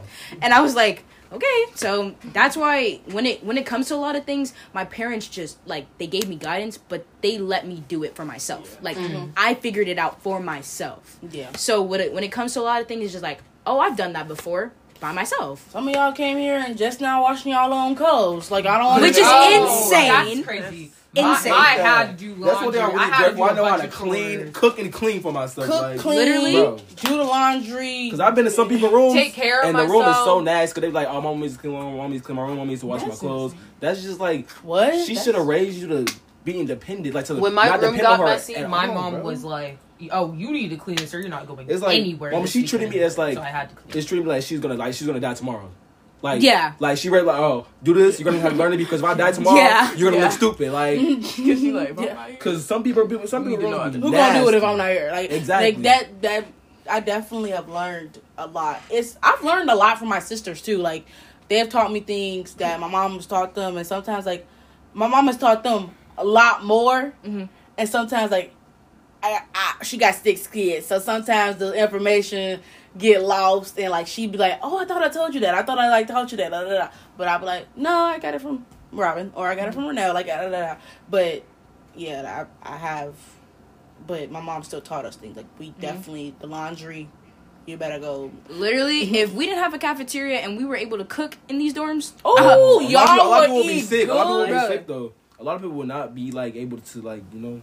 And I was like, Okay. So that's why when it when it comes to a lot of things, my parents just like they gave me guidance, but they let me do it for myself. Like mm-hmm. I figured it out for myself. Yeah. So when it when it comes to a lot of things, it's just like, oh, I've done that before by myself. Some of y'all came here and just now washing y'all own clothes. Like I don't Which is understand. Oh, insane. That's crazy. Insane. My, I had to do laundry. That's what they are I really had good to for. do I a know how to clean, chores. cook and clean for myself. Cook, like, clean, Literally? Bro. do the laundry. Because I've been in some people's rooms, Take care of and the room is so myself. nasty. Because they be like, "Oh, my mom needs to clean my room. Mom needs to clean my room. Mom needs to wash my clothes." insane. That's just like what? she should have raised you to be independent. Like to When my not room depend got on her messy, at my all, mom bro. was like, "Oh, you need to clean this, or you're not going It's like, anywhere." mom, this she treated me as like- so I had to clean. It's treating me like she's gonna like she's gonna die tomorrow. Like Yeah. like she read like oh do this you're gonna have to learn it because if I die tomorrow Yeah. you're gonna Yeah. look stupid like Cause you like, Yeah. yeah. because some people are people some people need to know rooms be Who gonna do it if. I'm not here? Like Exactly. Like that. That I definitely have learned a lot. It's I've learned a lot from my sisters too. Like they have taught me things that my mom has taught them, and sometimes like my mom has taught them a lot more. Mhm. And sometimes like I, I she got six kids, so sometimes the information get lost, and like she'd be like, "Oh, I thought I told you that. I thought I like taught you that." Da, da, da. But I'd be like, "No, I got it from Robin, or I got it from Renell." Like da, da, da, da. But yeah, I I have but my mom still taught us things like we mm-hmm. definitely the laundry. You better go. Literally, mm-hmm. if we didn't have a cafeteria and we were able to cook in these dorms, Oh, A lot of people- a lot of y'all people would would be eat sick. A lot of people would be sick though. A lot of people would not be like able to like you know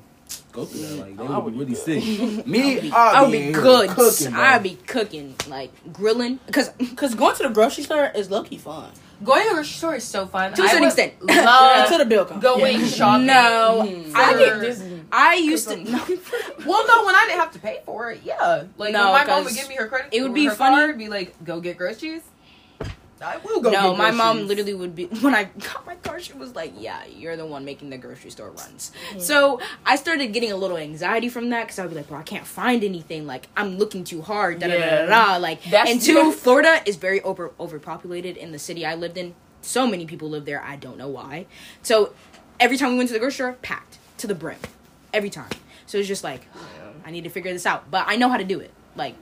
go through that. Like they I would would be really be sick. Me, I would be in here good. Cooking. I'd be cooking, like grilling, because Cause going to the grocery store is low key fun. Going to the grocery store is so fun. To a I certain would extent. Love Until the bill comes. going Yeah. shopping. no, Mhm. I get This I used to. No, Well, no, when I didn't have to pay for it, yeah. Like No, when my mom would give me her credit, card. it would be funny- Card, be like, go get groceries. I will go. no, my mom literally would be when I got my car. She was like, "Yeah, you're the one making the grocery store runs." Mm. So I started getting a little anxiety from that because I would be like, "Bro, I can't find anything. Like I'm looking too hard." Da da da Yeah. da. da. Like, That's- and two, Florida is very over overpopulated. In the city I lived in, so many people live there. I don't know why. So every time we went to the grocery store, packed to the brim, every time. So it's just like, I need to figure this out, but I know how to do it. Like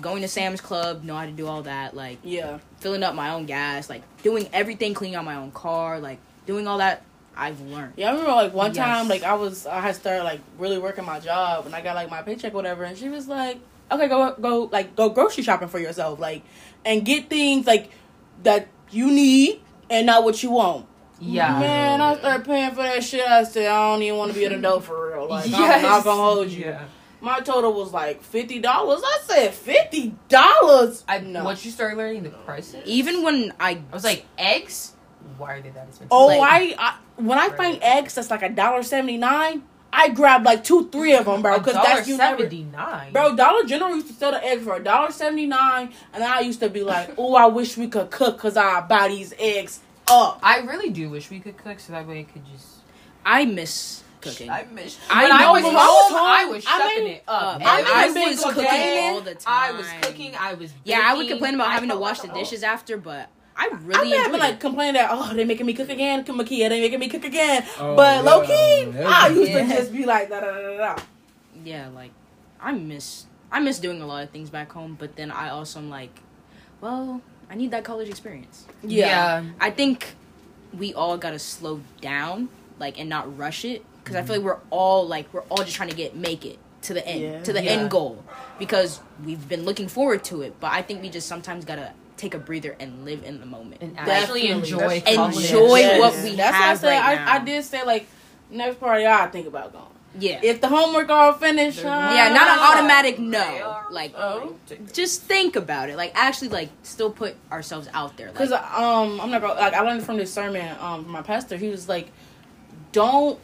going to Sam's Club, know how to do all that. Like Yeah. filling up my own gas, like doing everything, cleaning out my own car, like doing all that. I've learned. Yeah, I remember like one Yes. time, like I was, I had started like really working my job, and I got like my paycheck, or whatever, and she was like, "Okay, go, go, like go grocery shopping for yourself, like, and get things like that you need and not what you want." Yeah. Man, I started paying for that shit. I said, I don't even want to be an adult for real. Like, Yes. I'm not gonna hold you. Yeah. My total was like fifty dollars. I said fifty dollars. I know. once you started learning the prices, Even when I, I was like, eggs. Why are they that expensive? Oh, Like- I, I when I find eggs that's like a dollar seventy nine, I grab like two, three of them, bro. Because that's you never, seventy nine. bro. Dollar General used to sell the eggs for a dollar seventy nine, and I used to be like, oh, I wish we could cook because I buy these eggs up. I really do wish we could cook so that way I could just. I miss cooking. I miss. I when I was but home, I was home, I was I mean, it up. I Every I was cooking day, all the time. I was cooking. I was. yeah, I would complain about I having to wash the a- dishes after, but I I'm really not enjoyed like complaining that oh they're making me cook again, come Makia they making me cook again. Oh, but yeah. low key, Yeah. I used Yeah. to just be like da da da da. da. yeah, like I miss I miss doing a lot of things back home, but then I also am like, well, I need that college experience. Yeah. I think we all gotta slow down, like, and not rush it, because I feel like we're all like we're all just trying to get make it to the end, Yeah. to the Yeah. end goal, because we've been looking forward to it. But I think we just sometimes gotta take a breather and live in the moment. and Definitely. actually enjoy That's college. Enjoy Yes. what we That's have what I said. right I, now. I did say like next party I think about going. yeah, If the homework all finished, uh, yeah, not an automatic no. Like, Oh. just think about it. Like, actually, like, still put ourselves out there. Like, Because um, I'm not gonna like I learned from this sermon um from my pastor. He was like, don't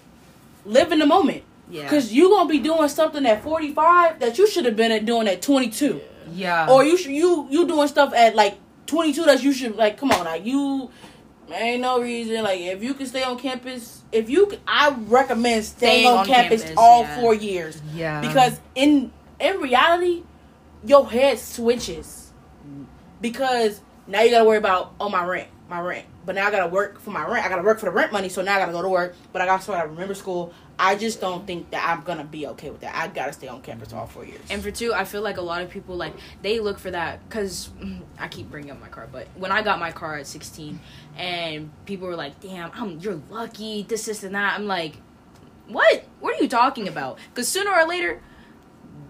live in the moment. yeah, Cause you gonna be doing something at 45 that you should have been at doing at 22, Yeah. or you you you doing stuff at like 22 that you should like. Come on, like you ain't no reason. Like if you can stay on campus, if you can, I recommend staying, Staying on, on campus, campus, all yeah. four years yeah. because in in reality, your head switches because now you gotta worry about oh my rent, my rent. But now I gotta work for my rent. I gotta work for the rent money, so now I gotta go to work. But I also gotta remember school. I just don't think that I'm gonna be okay with that. I gotta stay on campus all four years. And for two, I feel like a lot of people like they look for that because I keep bringing up my car, but when I got my car at 16, and people were like, "Damn, I'm you're lucky," this, this, and that. I'm like, "What? What are you talking about?" Because sooner or later,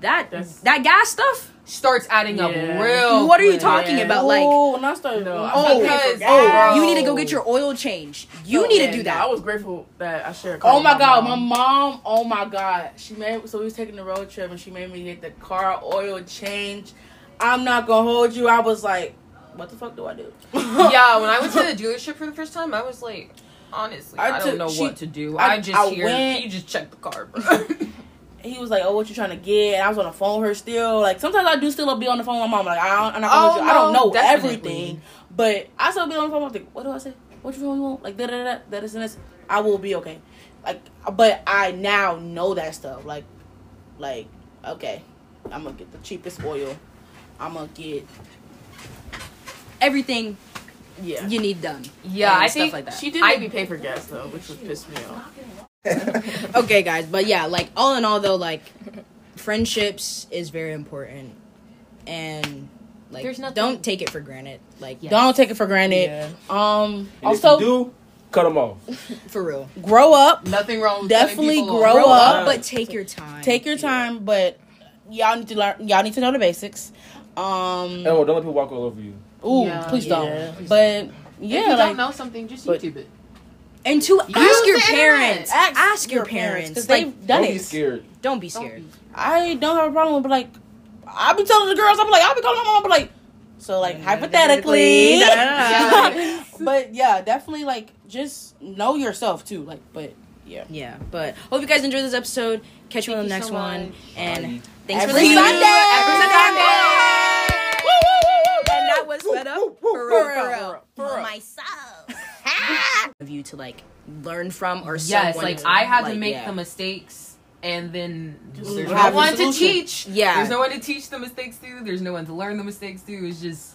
that That's- that gas stuff. Starts adding up real. What are you quick. talking Yeah. about? Like, oh, and I started. No, oh, I'm because- because oh, you need to go get your oil change. You Oh, need to do that. I was grateful that I shared. a car Oh with my god, my mom. mom, oh my god. She made so we was taking the road trip and she made me get the car oil change. I'm not gonna hold you. I was like, what the fuck do I do? yeah, when I went to the dealership for the first time, I was like, honestly, I I don't know she- what to do. I- I, just I hear went- you just check the car, bro. he was like, "Oh, what you trying to get?" And I was on the phone with her still. Like sometimes I do still be on the phone with my mom. Like I don't, I'm not gonna Oh, you. I don't know definitely. everything, but I still be on the phone. I'm like, what do I say? What you phone you want? Like da da da da this and this. I will be okay. Like, but I now know that stuff. Like, like okay, I'm gonna get the cheapest oil. I'm gonna get Everything Yeah. you need done. yeah, I stuff think like that. She did I- make me pay for gas though, which would piss me off. okay guys but yeah like all in all though like friendships is very important and like There's nothing- don't take it for granted like Yeah. don't take it for granted. Yeah. Um, And also if you do, cut them off. for real grow up. nothing wrong. With Definitely people grow off. grow up. up but take your time Take your time, but y'all need to learn. Y'all need to know the basics. Um, Oh, don't let people walk all over you. ooh, Yeah, please yeah. don't. But If yeah, you like don't know something, just but- YouTube it. And to ask your parents ask, ask, your parents, because like they've done don't it. be scared. don't be Don't scared be- I don't have a problem with, but like, I be telling the girls, I'm like, I be calling my mom, but like, so like hypothetically, hypothetically, but yeah, definitely like just know yourself too. Like, but yeah, yeah but hope you guys enjoyed this episode catch you on the Thank next so one much. and Bye. thanks for listening Sunday! every Sunday Woo, woo, woo, woo, and that was set up Woo, woo, for for real, real, for real. for real, for real. myself of you to like learn from or Yes, someone like to, I had to make yeah. the mistakes, and then Just there's no one to teach. Yeah. there's no one to teach the mistakes to. There's no one to learn the mistakes to. It's just.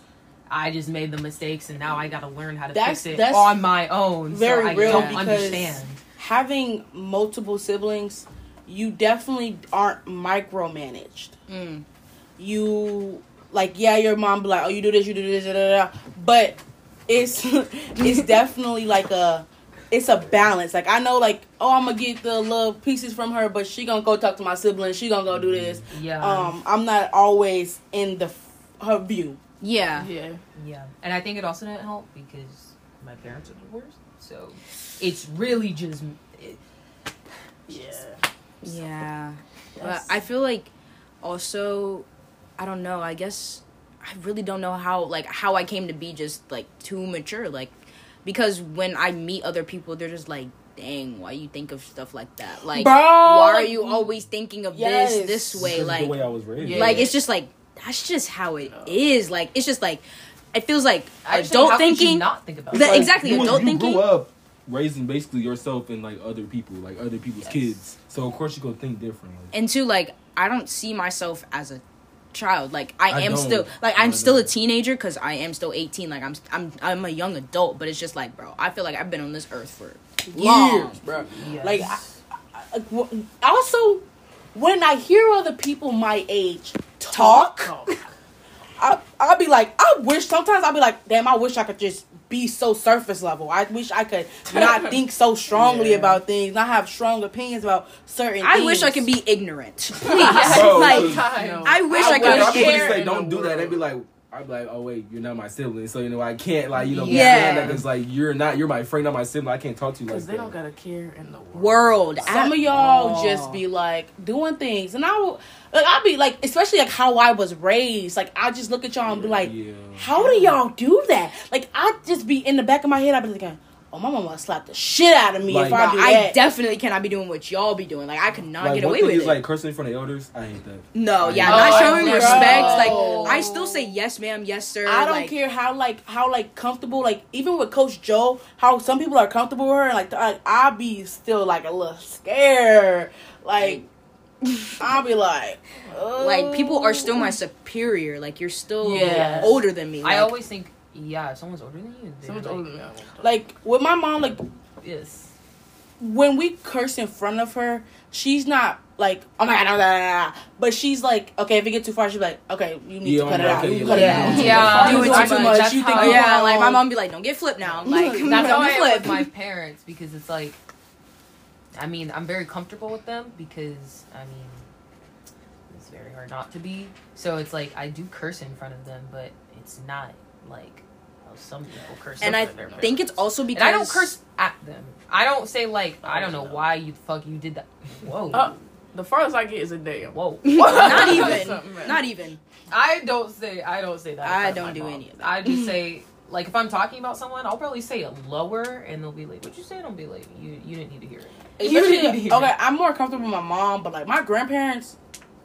I just made the mistakes, and now I got to learn how to That's- fix it that's on my own. very so I real don't because- understand. having multiple siblings, you definitely aren't micromanaged. Mm. You like, yeah, your mom be like, "Oh, you do this, you do this, da, da, da," but it's it's definitely like a it's a balance. Like I know, like, oh, I'm gonna get the little pieces from her, but she gonna go talk to my siblings. She gonna go do this. Yeah. Um, I'm not always in the her view. yeah Yeah. Yeah, and I think it also didn't help because my parents are divorced, so it's really just. It, Yeah. Yeah. But I feel like also I don't know, I guess I really don't know how like how I came to be just like too mature like because when I meet other people they're just like dang why you think of stuff like that like Bro, why are you always thinking of yes. this this way Because like the way I was raised. Yeah. like it's just like that's just how it is like it's just like it feels like I just adult think, how could you thinking not think about The- that. exactly, you, was- adult you thinking. grew up raising basically yourself and like other people, like other people's Yes. kids. So of course you're gonna think differently. and two like i don't see myself as a child like i, I am don't. still like I i'm still a teenager because i am still 18 like i'm i'm i'm a young adult but it's just like bro i feel like i've been on this earth for long. years, bro. Yes. Like, I, I, w- also, when I hear other people my age talk, I, I, I'll be like, I wish sometimes I'll be like, damn, I wish I could just be so surface level. I wish I could not think so strongly Yeah. about things, not have strong opinions about certain things. I things. wish I could be ignorant. Please. Bro, like, No. I wish I, I, could I share. people say don't do that. They'd be like, I'd be like, oh wait, you're not my sibling, so you know I can't like you know Yeah. yeah. Because like you're not, you're my friend, not my sibling. I can't talk to you like Because they that. don't got a care in the world. World. Some at of y'all all. just be like doing things, and I will, like I'll be like, especially like how I was raised. Like I just look at y'all and be like, yeah. how do y'all do that? Like I just be in the back of my head, I'd be like, oh my mama slapped the shit out of me if I do I that. definitely cannot be doing what y'all be doing. Like I could not like get away thing with is it. like cursing in front of elders. I hate that. no, yeah, Oh, not showing know. respect. Like I still say yes, ma'am, yes, sir. I don't like, care how like how like comfortable like even with Coach Joe, how some people are comfortable with her. Like I, I be still like a little scared. Like I'll be like, Like people are still my "Oh." superior. Like you're still Yes. older than me. I always think, yeah, if someone's older than you, Someone's like, older than me. I won't talk. like with my mom. Like Yes. when we curse in front of her, she's not like, oh my god, no, no, no, no. but she's like, okay, if it get too far, she's like, okay, you need Yeah, to cut it okay, out. You yeah, can cut yeah. it out. Yeah. you Doing doing too too much. much. You think how- yeah, like my mom be like, "Don't get flipped now." Like That's That's how don't I get am with flipped. my parents because it's like, I mean, I'm very comfortable with them because I mean, it's very hard not to be. So it's like I do curse in front of them, but it's not like how some people curse. And I front of think it's also because And I don't curse at them. I don't say like I don't know why you fuck you did that. Whoa. Uh, the farthest I get is a damn. Whoa. not even, not even. I don't say I don't say that. I don't do mom. any of that. I just say like if I'm talking about someone, I'll probably say it lower, and they'll be like, "What you say?" I'll be like, "You you didn't need to hear it." Especially- You need to hear okay, it. I'm more comfortable with my mom, but like my grandparents.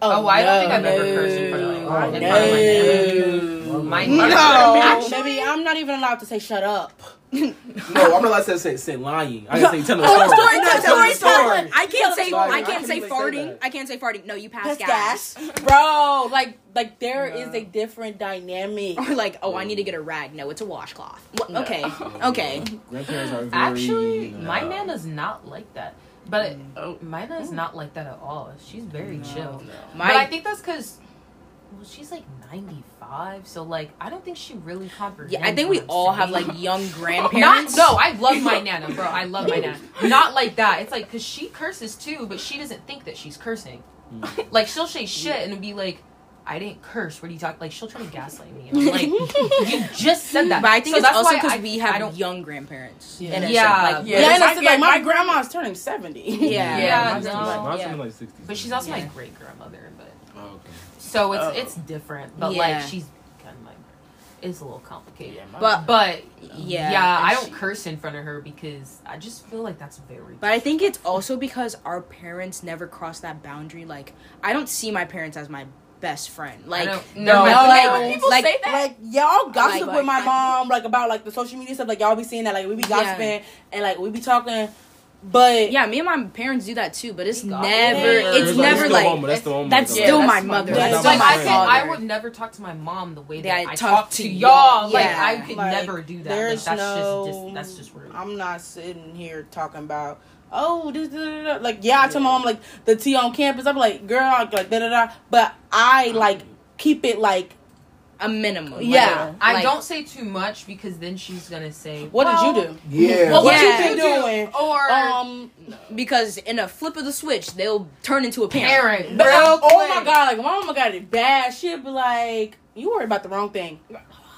Oh, oh, I don't think I've ever cursed in front of, like, no, in front of oh, my no. My No, nana. baby, I'm not even allowed to say shut up. No, I'm not allowed to say, say lying. I can say tell a Oh, story. story, Tell tell- a tell a story. I can't say Sorry, I I can't can't say even say farting. that. I can't say farting. No, you pass That's gas. gas, bro. Like, like there is Yeah. a different dynamic. Or like, oh, I need to get a rag. No, it's a washcloth. No. Okay, Yeah. okay. Grandparents are very. Actually, you know, my nana's not like that. But Oh. my nana's not like that at all. She's very chill. My but I think that's because. Well, she's like 95, so like I don't think she really comprehends. yeah, I think we all have like young Not grandparents. no, I love my nana, bro. I love my nana. Not like that. It's like because she curses too, but she doesn't think that she's cursing. Mm. Like she'll say shit and be like, "I didn't curse." What are you talking? Like she'll try to gaslight me. And I'm like, you just said that. But I think So it's that's also because I- we I have don't- young grandparents. Yeah. In Yeah. like, Yeah. Yeah, and my- it's like my, my- grandma's turning seventy. Yeah. Yeah, mine's, no, mine's yeah. like 60s. But she's also my great grandmother. But Oh, okay. so it's Oh. it's different. But Yeah. like she's kind of like it's a little complicated. Yeah, my- But But Yeah, yeah, I don't she- curse in front of her because I just feel like that's very. But I think it's also because our parents never crossed that boundary. Like, I don't see my parents as my best friend. Like, don't- no. No, like, like, people like, say that. Like y'all gossip Like- with my mom, like about like the social media stuff. Like y'all be seeing that, like we be Yeah. gossiping and like we be talking, but yeah, me and my parents do that too. But it's We got never. it. It's It's never still like. home, that's the home. That's still that's my my- mother. that's That's still still like my I could. I would never talk to my mom the way that Yeah, I, I talk, talk to to y'all. y'all. Like I could Like, never do that. Like, there's that's no. just, just that's just rude. I'm not sitting here talking about. Oh, this, da, da, da. like yeah, I tell my mom like the tea on campus. I'm like, girl, like da da da. But I like keep it like. a minimum. Yeah. Like, I like, don't say too much because then she's gonna say, What well, did you do? Yeah. Well, what Yeah. you You doing? Or Um, because in a flip of the switch, they'll turn into a parent. parent, but, real oh my god, like my mama got it bad. She'd be like, "You worry about the wrong thing."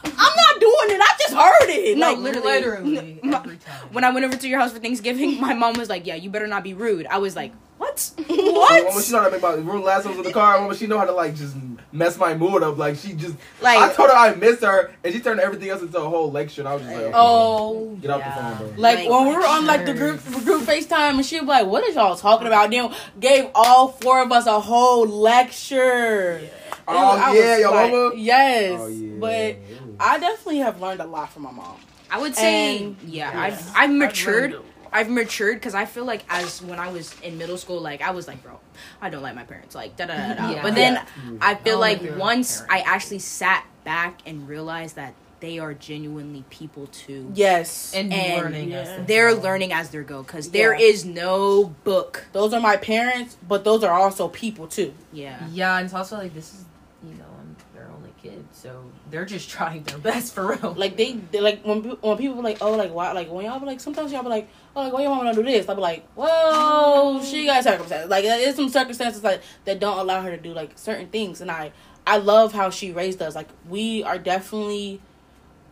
I'm not doing it. I just heard it. No, like literally. literally My- every time. When I went over to your house for Thanksgiving, my mom was like, "Yeah, you better not be rude." I was like, "What? What? what?" she know how to make my remember last time in the car. Mama, she know how to like just mess my mood up. Like she just Like, I told her I missed her, and she turned everything else into a whole lecture. And I was just like, okay, Oh, get off the phone, bro. Like, Like, when we were on like the group group FaceTime and she was like, What is y'all talking about? Then gave all four of us a whole lecture. It Oh was- yeah, was your like, mama. Yes. Oh yeah. But I definitely have learned a lot from my mom. I would say, And- yeah, Yeah. I've I've matured. learned I've matured because I feel like as when I was in middle school, like I was like, bro, I don't like my parents, like da da da da. Yeah. But then Yeah. I feel Oh, like once I actually sat back and realized that they are genuinely people too. Yes. and, And learning. yeah. they They're go. learning as they go because there Yeah. is no book. those are my parents, but those are also people too. Yeah. Yeah, and it's also like this is you know I'm their only kid, so they're just trying their best for real. Like they, they like when when people be like, oh, like why, like when y'all be like, sometimes y'all be like, oh, like why your mama don't do this? I be like, whoa, she got circumstances. Like there's some circumstances like that don't allow her to do like certain things, and I I love how she raised us. Like we are definitely,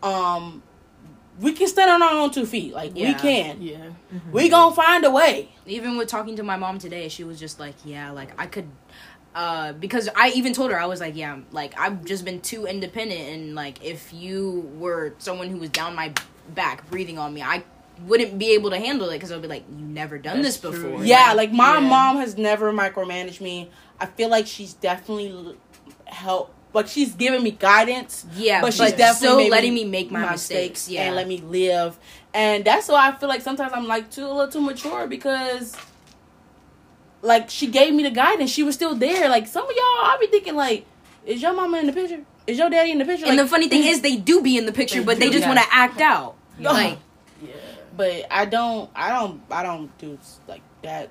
um, we can stand on our own two feet. Like we Yeah. can. Yeah. We gonna find a way. even with talking to my mom today, she was just like, "Yeah, like I could." Uh, because I even told her I was like, yeah, like I've just been too independent, and like if you were someone who was down my back breathing on me, I wouldn't be able to handle it because I'd be like, you never done That's this true. before. Yeah, like my Yeah. mom has never micromanaged me. I feel like she's definitely l- help. Like she's giving me guidance. yeah, but but she's she's definitely still letting me make my, my mistakes. Yeah, and let me live. And that's why I feel like sometimes I'm like too a little too mature because like she gave me the guidance. She was still there. Like some of y'all, I'll be thinking like, is your mama in the picture? Is your daddy in the picture? and Like, the funny thing is, they do be in the picture, They but they just yeah. want to act out. Yeah. Like, Yeah. but I don't, I don't, I don't do like that.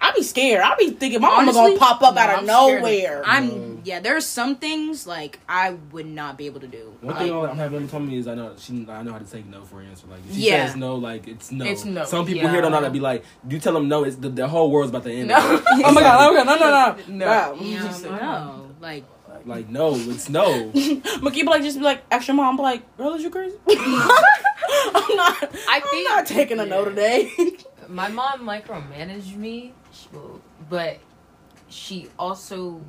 I be scared. I be thinking my mama gonna pop up no, out of I'm scared of- nowhere. I'm No. yeah. There's some things like I would not be able to do. One Like, thing I'm having told me is I know she I know how to take no for an answer. Like if she Yeah. says no, like it's no. It's no. Some people Yeah. here don't know how to be like. You tell them no, it's the, the whole world's about to end. No. oh my god! Oh my god! No! No! No! No. Yeah, Just no, like Like no, it's no. Makita be like just be like extra mom be like, girl, is you crazy? I'm not. I I'm think- not taking a no today. My mom micromanaged me, she- but she also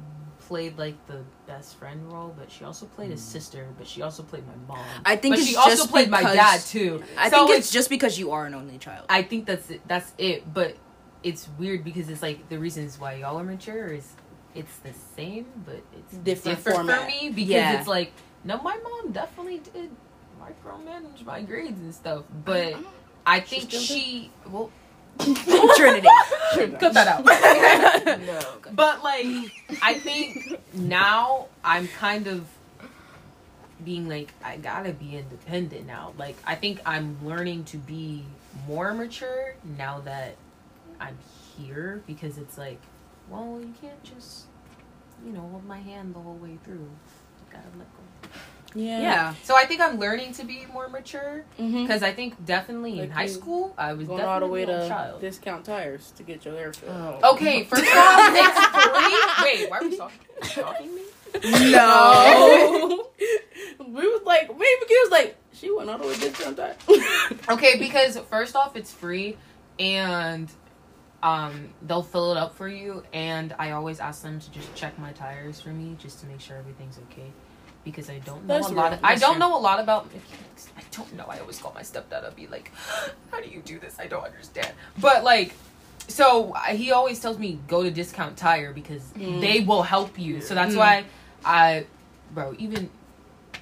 played like the best friend role, but she also played a hmm. sister, but she also played my mom. I think but it's she also played my dad too. I So think it's just because you are an only child. I think that's it, that's it. But it's weird because it's like the reasons why y'all are mature is it's the same, but it's Different different, for me because Yeah. it's like no, my mom definitely did micromanage my grades and stuff, but I think still she well Trinity. cut that out. No. But like, I think now I'm kind of being like, I gotta be independent now. Like, I think I'm learning to be more mature now that I'm here because it's like, well, you can't just, you know, hold my hand the whole way through. You gotta. Yeah. Yeah. So I think I'm learning to be more mature Mm-hmm. because I think definitely in high school I was Going all the definitely way a to child. discount tires to get your hair filled. Oh. Okay, first off, all, it's free. Wait, why are we talking? Talking me? No. we was like, me and Makita was like, she went all the way to discount tires. Okay, because first off, it's free, and um, they'll fill it up for you. And I always ask them to just check my tires for me, just to make sure everything's okay. Because I don't know That's a lot. Of, I don't know a lot about mechanics. I don't know. I always call my stepdad and be like, "How do you do this? I don't understand." But like, so he always tells me go to Discount Tire because Mm. they will help you. So that's Mm. why I, bro, even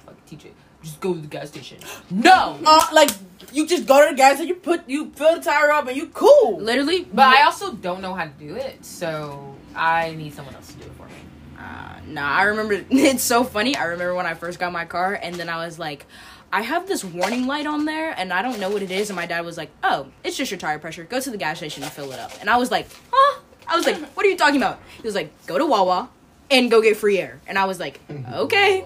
fuck TJ, just go to the gas station. No, uh, like you just go to the gas station, you put you fill the tire up and you cool. Literally. But I also don't know how to do it, so I need someone else to do it for me. Nah, I remember. It's so funny. I remember when I first got my car, and then I was like, I have this warning light on there, and I don't know what it is. And my dad was like, Oh, it's just your tire pressure. Go to the gas station and fill it up. And I was like, Huh? I was like, What are you talking about? He was like, Go to Wawa and go get free air. And I was like, Okay.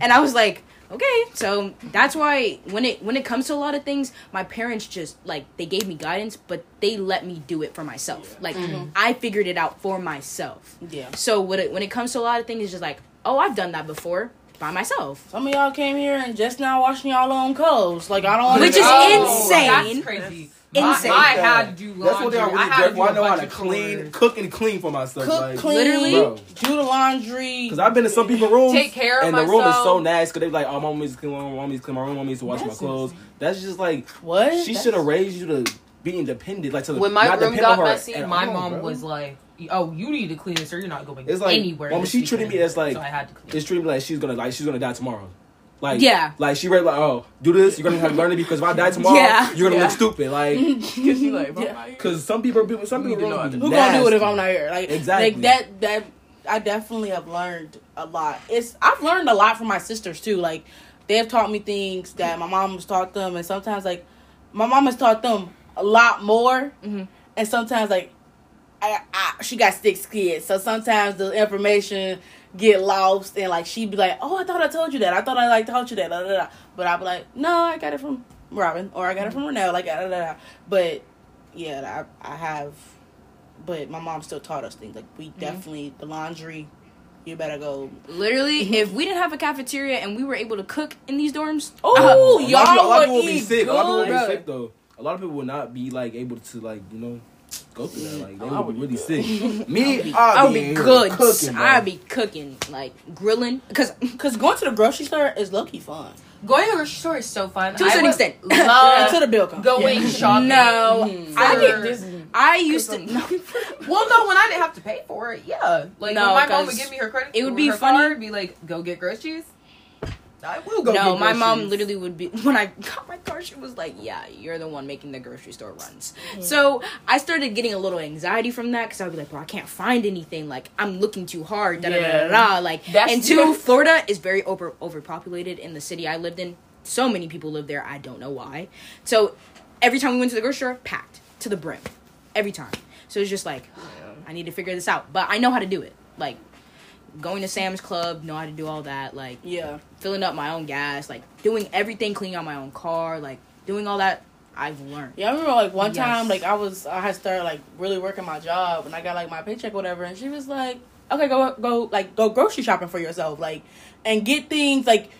And I was like, Okay. So that's why when it when it comes to a lot of things, my parents just like they gave me guidance, but they let me do it for myself. Like mm-hmm. I figured it out for myself. Yeah. So when it when it comes to a lot of things, it's just like, oh, I've done that before by myself. Some of y'all came here and just now washing y'all own clothes. Like I don't. Which is understand. insane. That's crazy. Insane. My, I had to do laundry. That's what they are I really had to grateful. do I a know how to clean, chores. cook and clean for myself. Cook, like, clean, Literally? Bro. do the laundry. Cause I've been in some people's rooms, Take care of and the room is so nasty. Cause they're like, "Oh, my mom needs to clean my room, mom needs to clean my room, mom needs to wash my That's clothes." That's just like what? she That's- should have raised you to be independent. Like to When my not room got her messy, my all, mom bro. was like, "Oh, you need to clean this, or you're not going It's like, anywhere." well, she treated me as, like, so I had to clean. It's treating me like she's gonna like she's gonna die tomorrow. Like Yeah. like she read like oh do this you're gonna have to learn it because if I die tomorrow Yeah. you're gonna Yeah. look stupid like Cause you like, Yeah. yeah. because some people people some people need to know rooms how be Who gonna do it if. I'm not here? Like Exactly. Like that. That I definitely have learned a lot. It's I've learned a lot from my sisters too. Like they have taught me things that my mom has taught them, and sometimes like my mom has taught them a lot more, Mhm. and sometimes like I, I she got six kids, so sometimes the information get lost and like she'd be like, "Oh, I thought I told you that. I thought I like told you that." Da, da, da. But I'd be like, "No, I got it from Robin or I got it from Renell." Like, da, da, da. but yeah, I I have, but my mom still taught us things like we definitely the laundry. You better go. Literally, if we didn't have a cafeteria and we were able to cook in these dorms, Oh, uh, A lot of people, a lot of y'all people would be sick. A lot of people will good. be sick though. A lot of people will not be like able to like you know go through that. Like they I would would be really be sick. Me, I would be in here good. Cooking. I'd be cooking, like grilling, because Cause going to the grocery store is low key fun. Going to the grocery store is so fun. To a certain extent. Love Until the bill comes. going shopping. no, Mhm. I For- get This- I used to. No, Well, no, when I didn't have to pay for it, yeah. Like No, when my mom would give me her credit, it would be her funny- Card, be like, go get groceries. I will go. no, get my mom literally would be when I got my car. She was like, "Yeah, you're the one making the grocery store runs." So I started getting a little anxiety from that because I would be like, "Bro, I can't find anything. Like I'm looking too hard." Da da da da. da. Like That's- and two, Florida is very over overpopulated. In the city I lived in, so many people live there. I don't know why. So every time we went to the grocery store, packed to the brim, every time. So it's just like, I need to figure this out, but I know how to do it. Like going to Sam's Club, know how to do all that. Like Yeah. filling up my own gas, like doing everything, cleaning out my own car, like doing all that. I've learned. Yeah, I remember like one Yes. time, like I was, I had started like really working my job, and I got like my paycheck, or whatever, and she was like, "Okay, go, go, like go grocery shopping for yourself, like, and get things like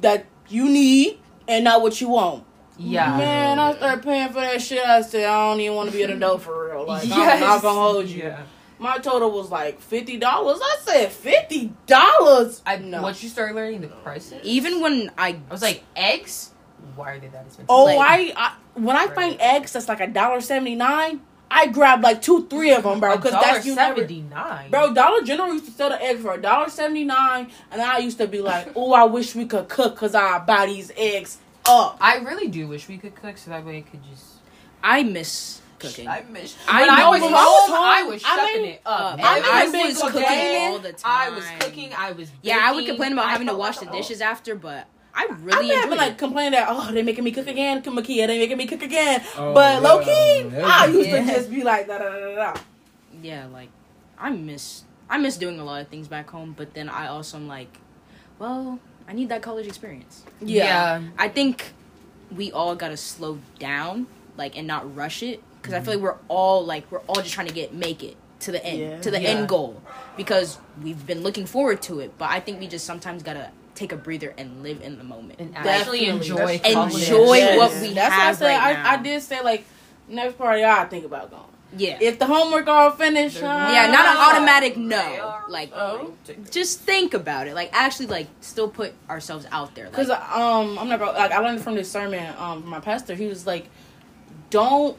that you need and not what you want." Yeah. Man, I started paying for that shit. I said, I don't even want to be an adult for real. Like, I'm not gonna hold you. Yeah. My total was like fifty dollars. I said fifty dollars. I know. once you start learning the prices, Even when I, I was like, eggs. Why are they that expensive? Oh, like- I, I when I find eggs that's like a dollar seventy nine, I grab like two, three of them, bro. Because that's you seventy nine. bro. Dollar General used to sell the eggs for a dollar seventy nine, and I used to be like, oh, I wish we could cook because I buy these eggs up. I really do wish we could cook so that way I could just. I miss cooking. I miss. I when I was when home, I was I I mean, it up. I Every I was been cooking day, all the time. I was cooking. I was. yeah, I would complain about I having to wash the dishes after, but I I really have enjoyed been like it. complaining that oh they making me cook again, Makia they making me cook again. Oh, but yeah. low key, Yeah. I used Yeah. to just be like da da da da. da. yeah, like I miss I miss doing a lot of things back home, but then I also am like, well, I need that college experience. Yeah. I think we all gotta slow down, like, and not rush it, because I feel like we're all like we're all just trying to get make it to the end, Yeah. to the Yeah. end goal, because we've been looking forward to it. But I think we just sometimes gotta take a breather and live in the moment. and actually Definitely. enjoy. That's college. Enjoy Yes. what we That's have why I said right I, now. I did say like next party I think about going. yeah, If the homework all finished, uh, yeah, not an automatic no. Like, Oh, just think about it. Like, actually, like, still put ourselves out there. Like, Cause um, I'm not gonna like I learned from this sermon um from my pastor. He was like, don't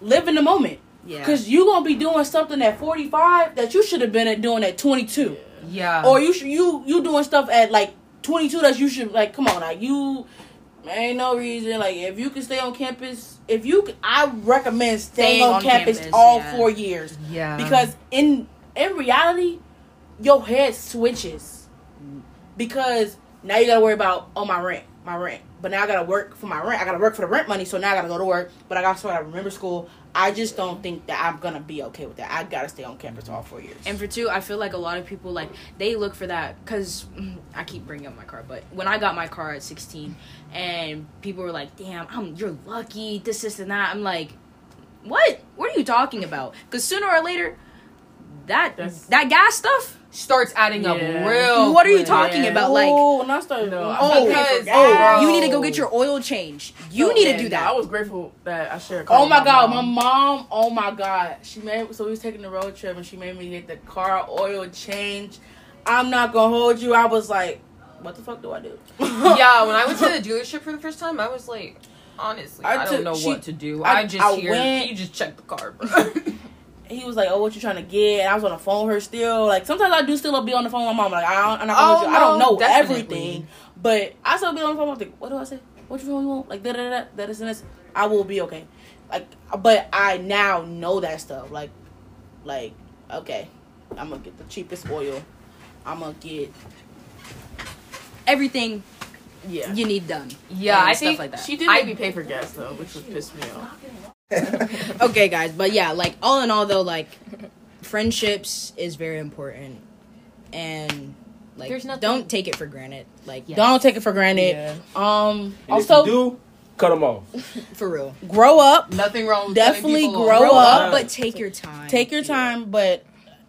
live in the moment. yeah, Cause you gonna be doing something at 45 that you should have been at doing at 22, Yeah. or you should you you doing stuff at like 22 that you should like. Come on, like you. Ain't no reason like if you can stay on campus. If you, can, I recommend staying, Staying on, on campus, campus, all yeah. four years yeah. because in in reality, your head switches because now you gotta worry about oh my rent, my rent. But now I gotta work for my rent. I gotta work for the rent money, so now I gotta go to work. But I also gotta remember school. I just don't think that I'm gonna be okay with that. I gotta stay on campus all four years. And for two, I feel like a lot of people like they look for that because I keep bringing up my car, but when I got my car at 16, and people were like, "Damn, I'm you're lucky," this, this, and that. I'm like, "What? What are you talking about?" Because sooner or later, that That's- that gas stuff. starts adding up Yeah. real. What are you quick. talking about? Like, oh, and I started. No, I I oh. because- oh. oh, you need to go get your oil change. You So, need to yeah, do no, that. I was grateful that I shared. a car Oh with my god, my mom. mom, oh my god. She made so we was taking the road trip and she made me get the car oil change. I'm not gonna hold you. I was like, what the fuck do I do? yeah, when I went to the dealership for the first time, I was like, honestly, I I, don't know she- what to do. I- I, just I hear went- you just check the car. bro." he was like, "Oh, what you trying to get?" And I was on the phone with her still. Like sometimes I do still be on the phone with my mom. Like I don't, I'm not Oh, hold you. I don't know definitely. everything, but I still be on the phone. I'm like, what do I say? What you phone you want? Like da da da da this and this. I will be okay. Like, but I now know that stuff. Like, like okay, I'm gonna get the cheapest oil. I'm gonna get Everything yeah. you need done. yeah, and I stuff think like that. She did I- make me pay for gas though, which would piss me off. okay, guys, but yeah, like all in all, though, like friendships is very important, and like There's nothing- don't take it for granted. Like Yeah. Don't take it for granted. Yeah. Um. And if Also, you do, cut them off. for real. grow up. Nothing wrong with Definitely grow Grow off. up. up, but take your time. Take your time, but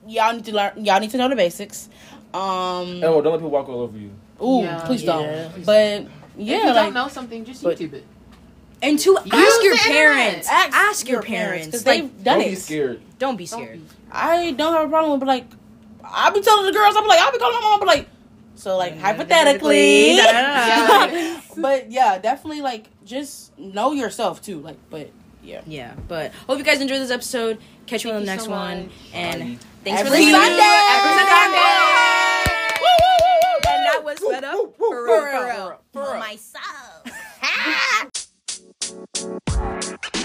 y'all need to learn. Y'all need to know the basics. Um. And well, don't let people walk all over you. Ooh, Yeah, please don't. please but if yeah, you like don't know something, just but- YouTube it. And to ask Use your parents. Ask Ask, your your parents, parents. 'cause Like, they've done don't it. be scared. don't be Don't scared. be- I don't have a problem, but like, I be telling the girls, I'm like, I'll be calling my mom, but like, so like hypothetically, Hypothetically. but yeah, definitely like just know yourself too, like, but yeah, Yeah, but hope you guys enjoyed this episode. Catch you on the you next so one. much. And Bye. thanks for listening. Sunday! Every Every Sunday. Sunday! And that was Fed Up for real. For real. Thank you.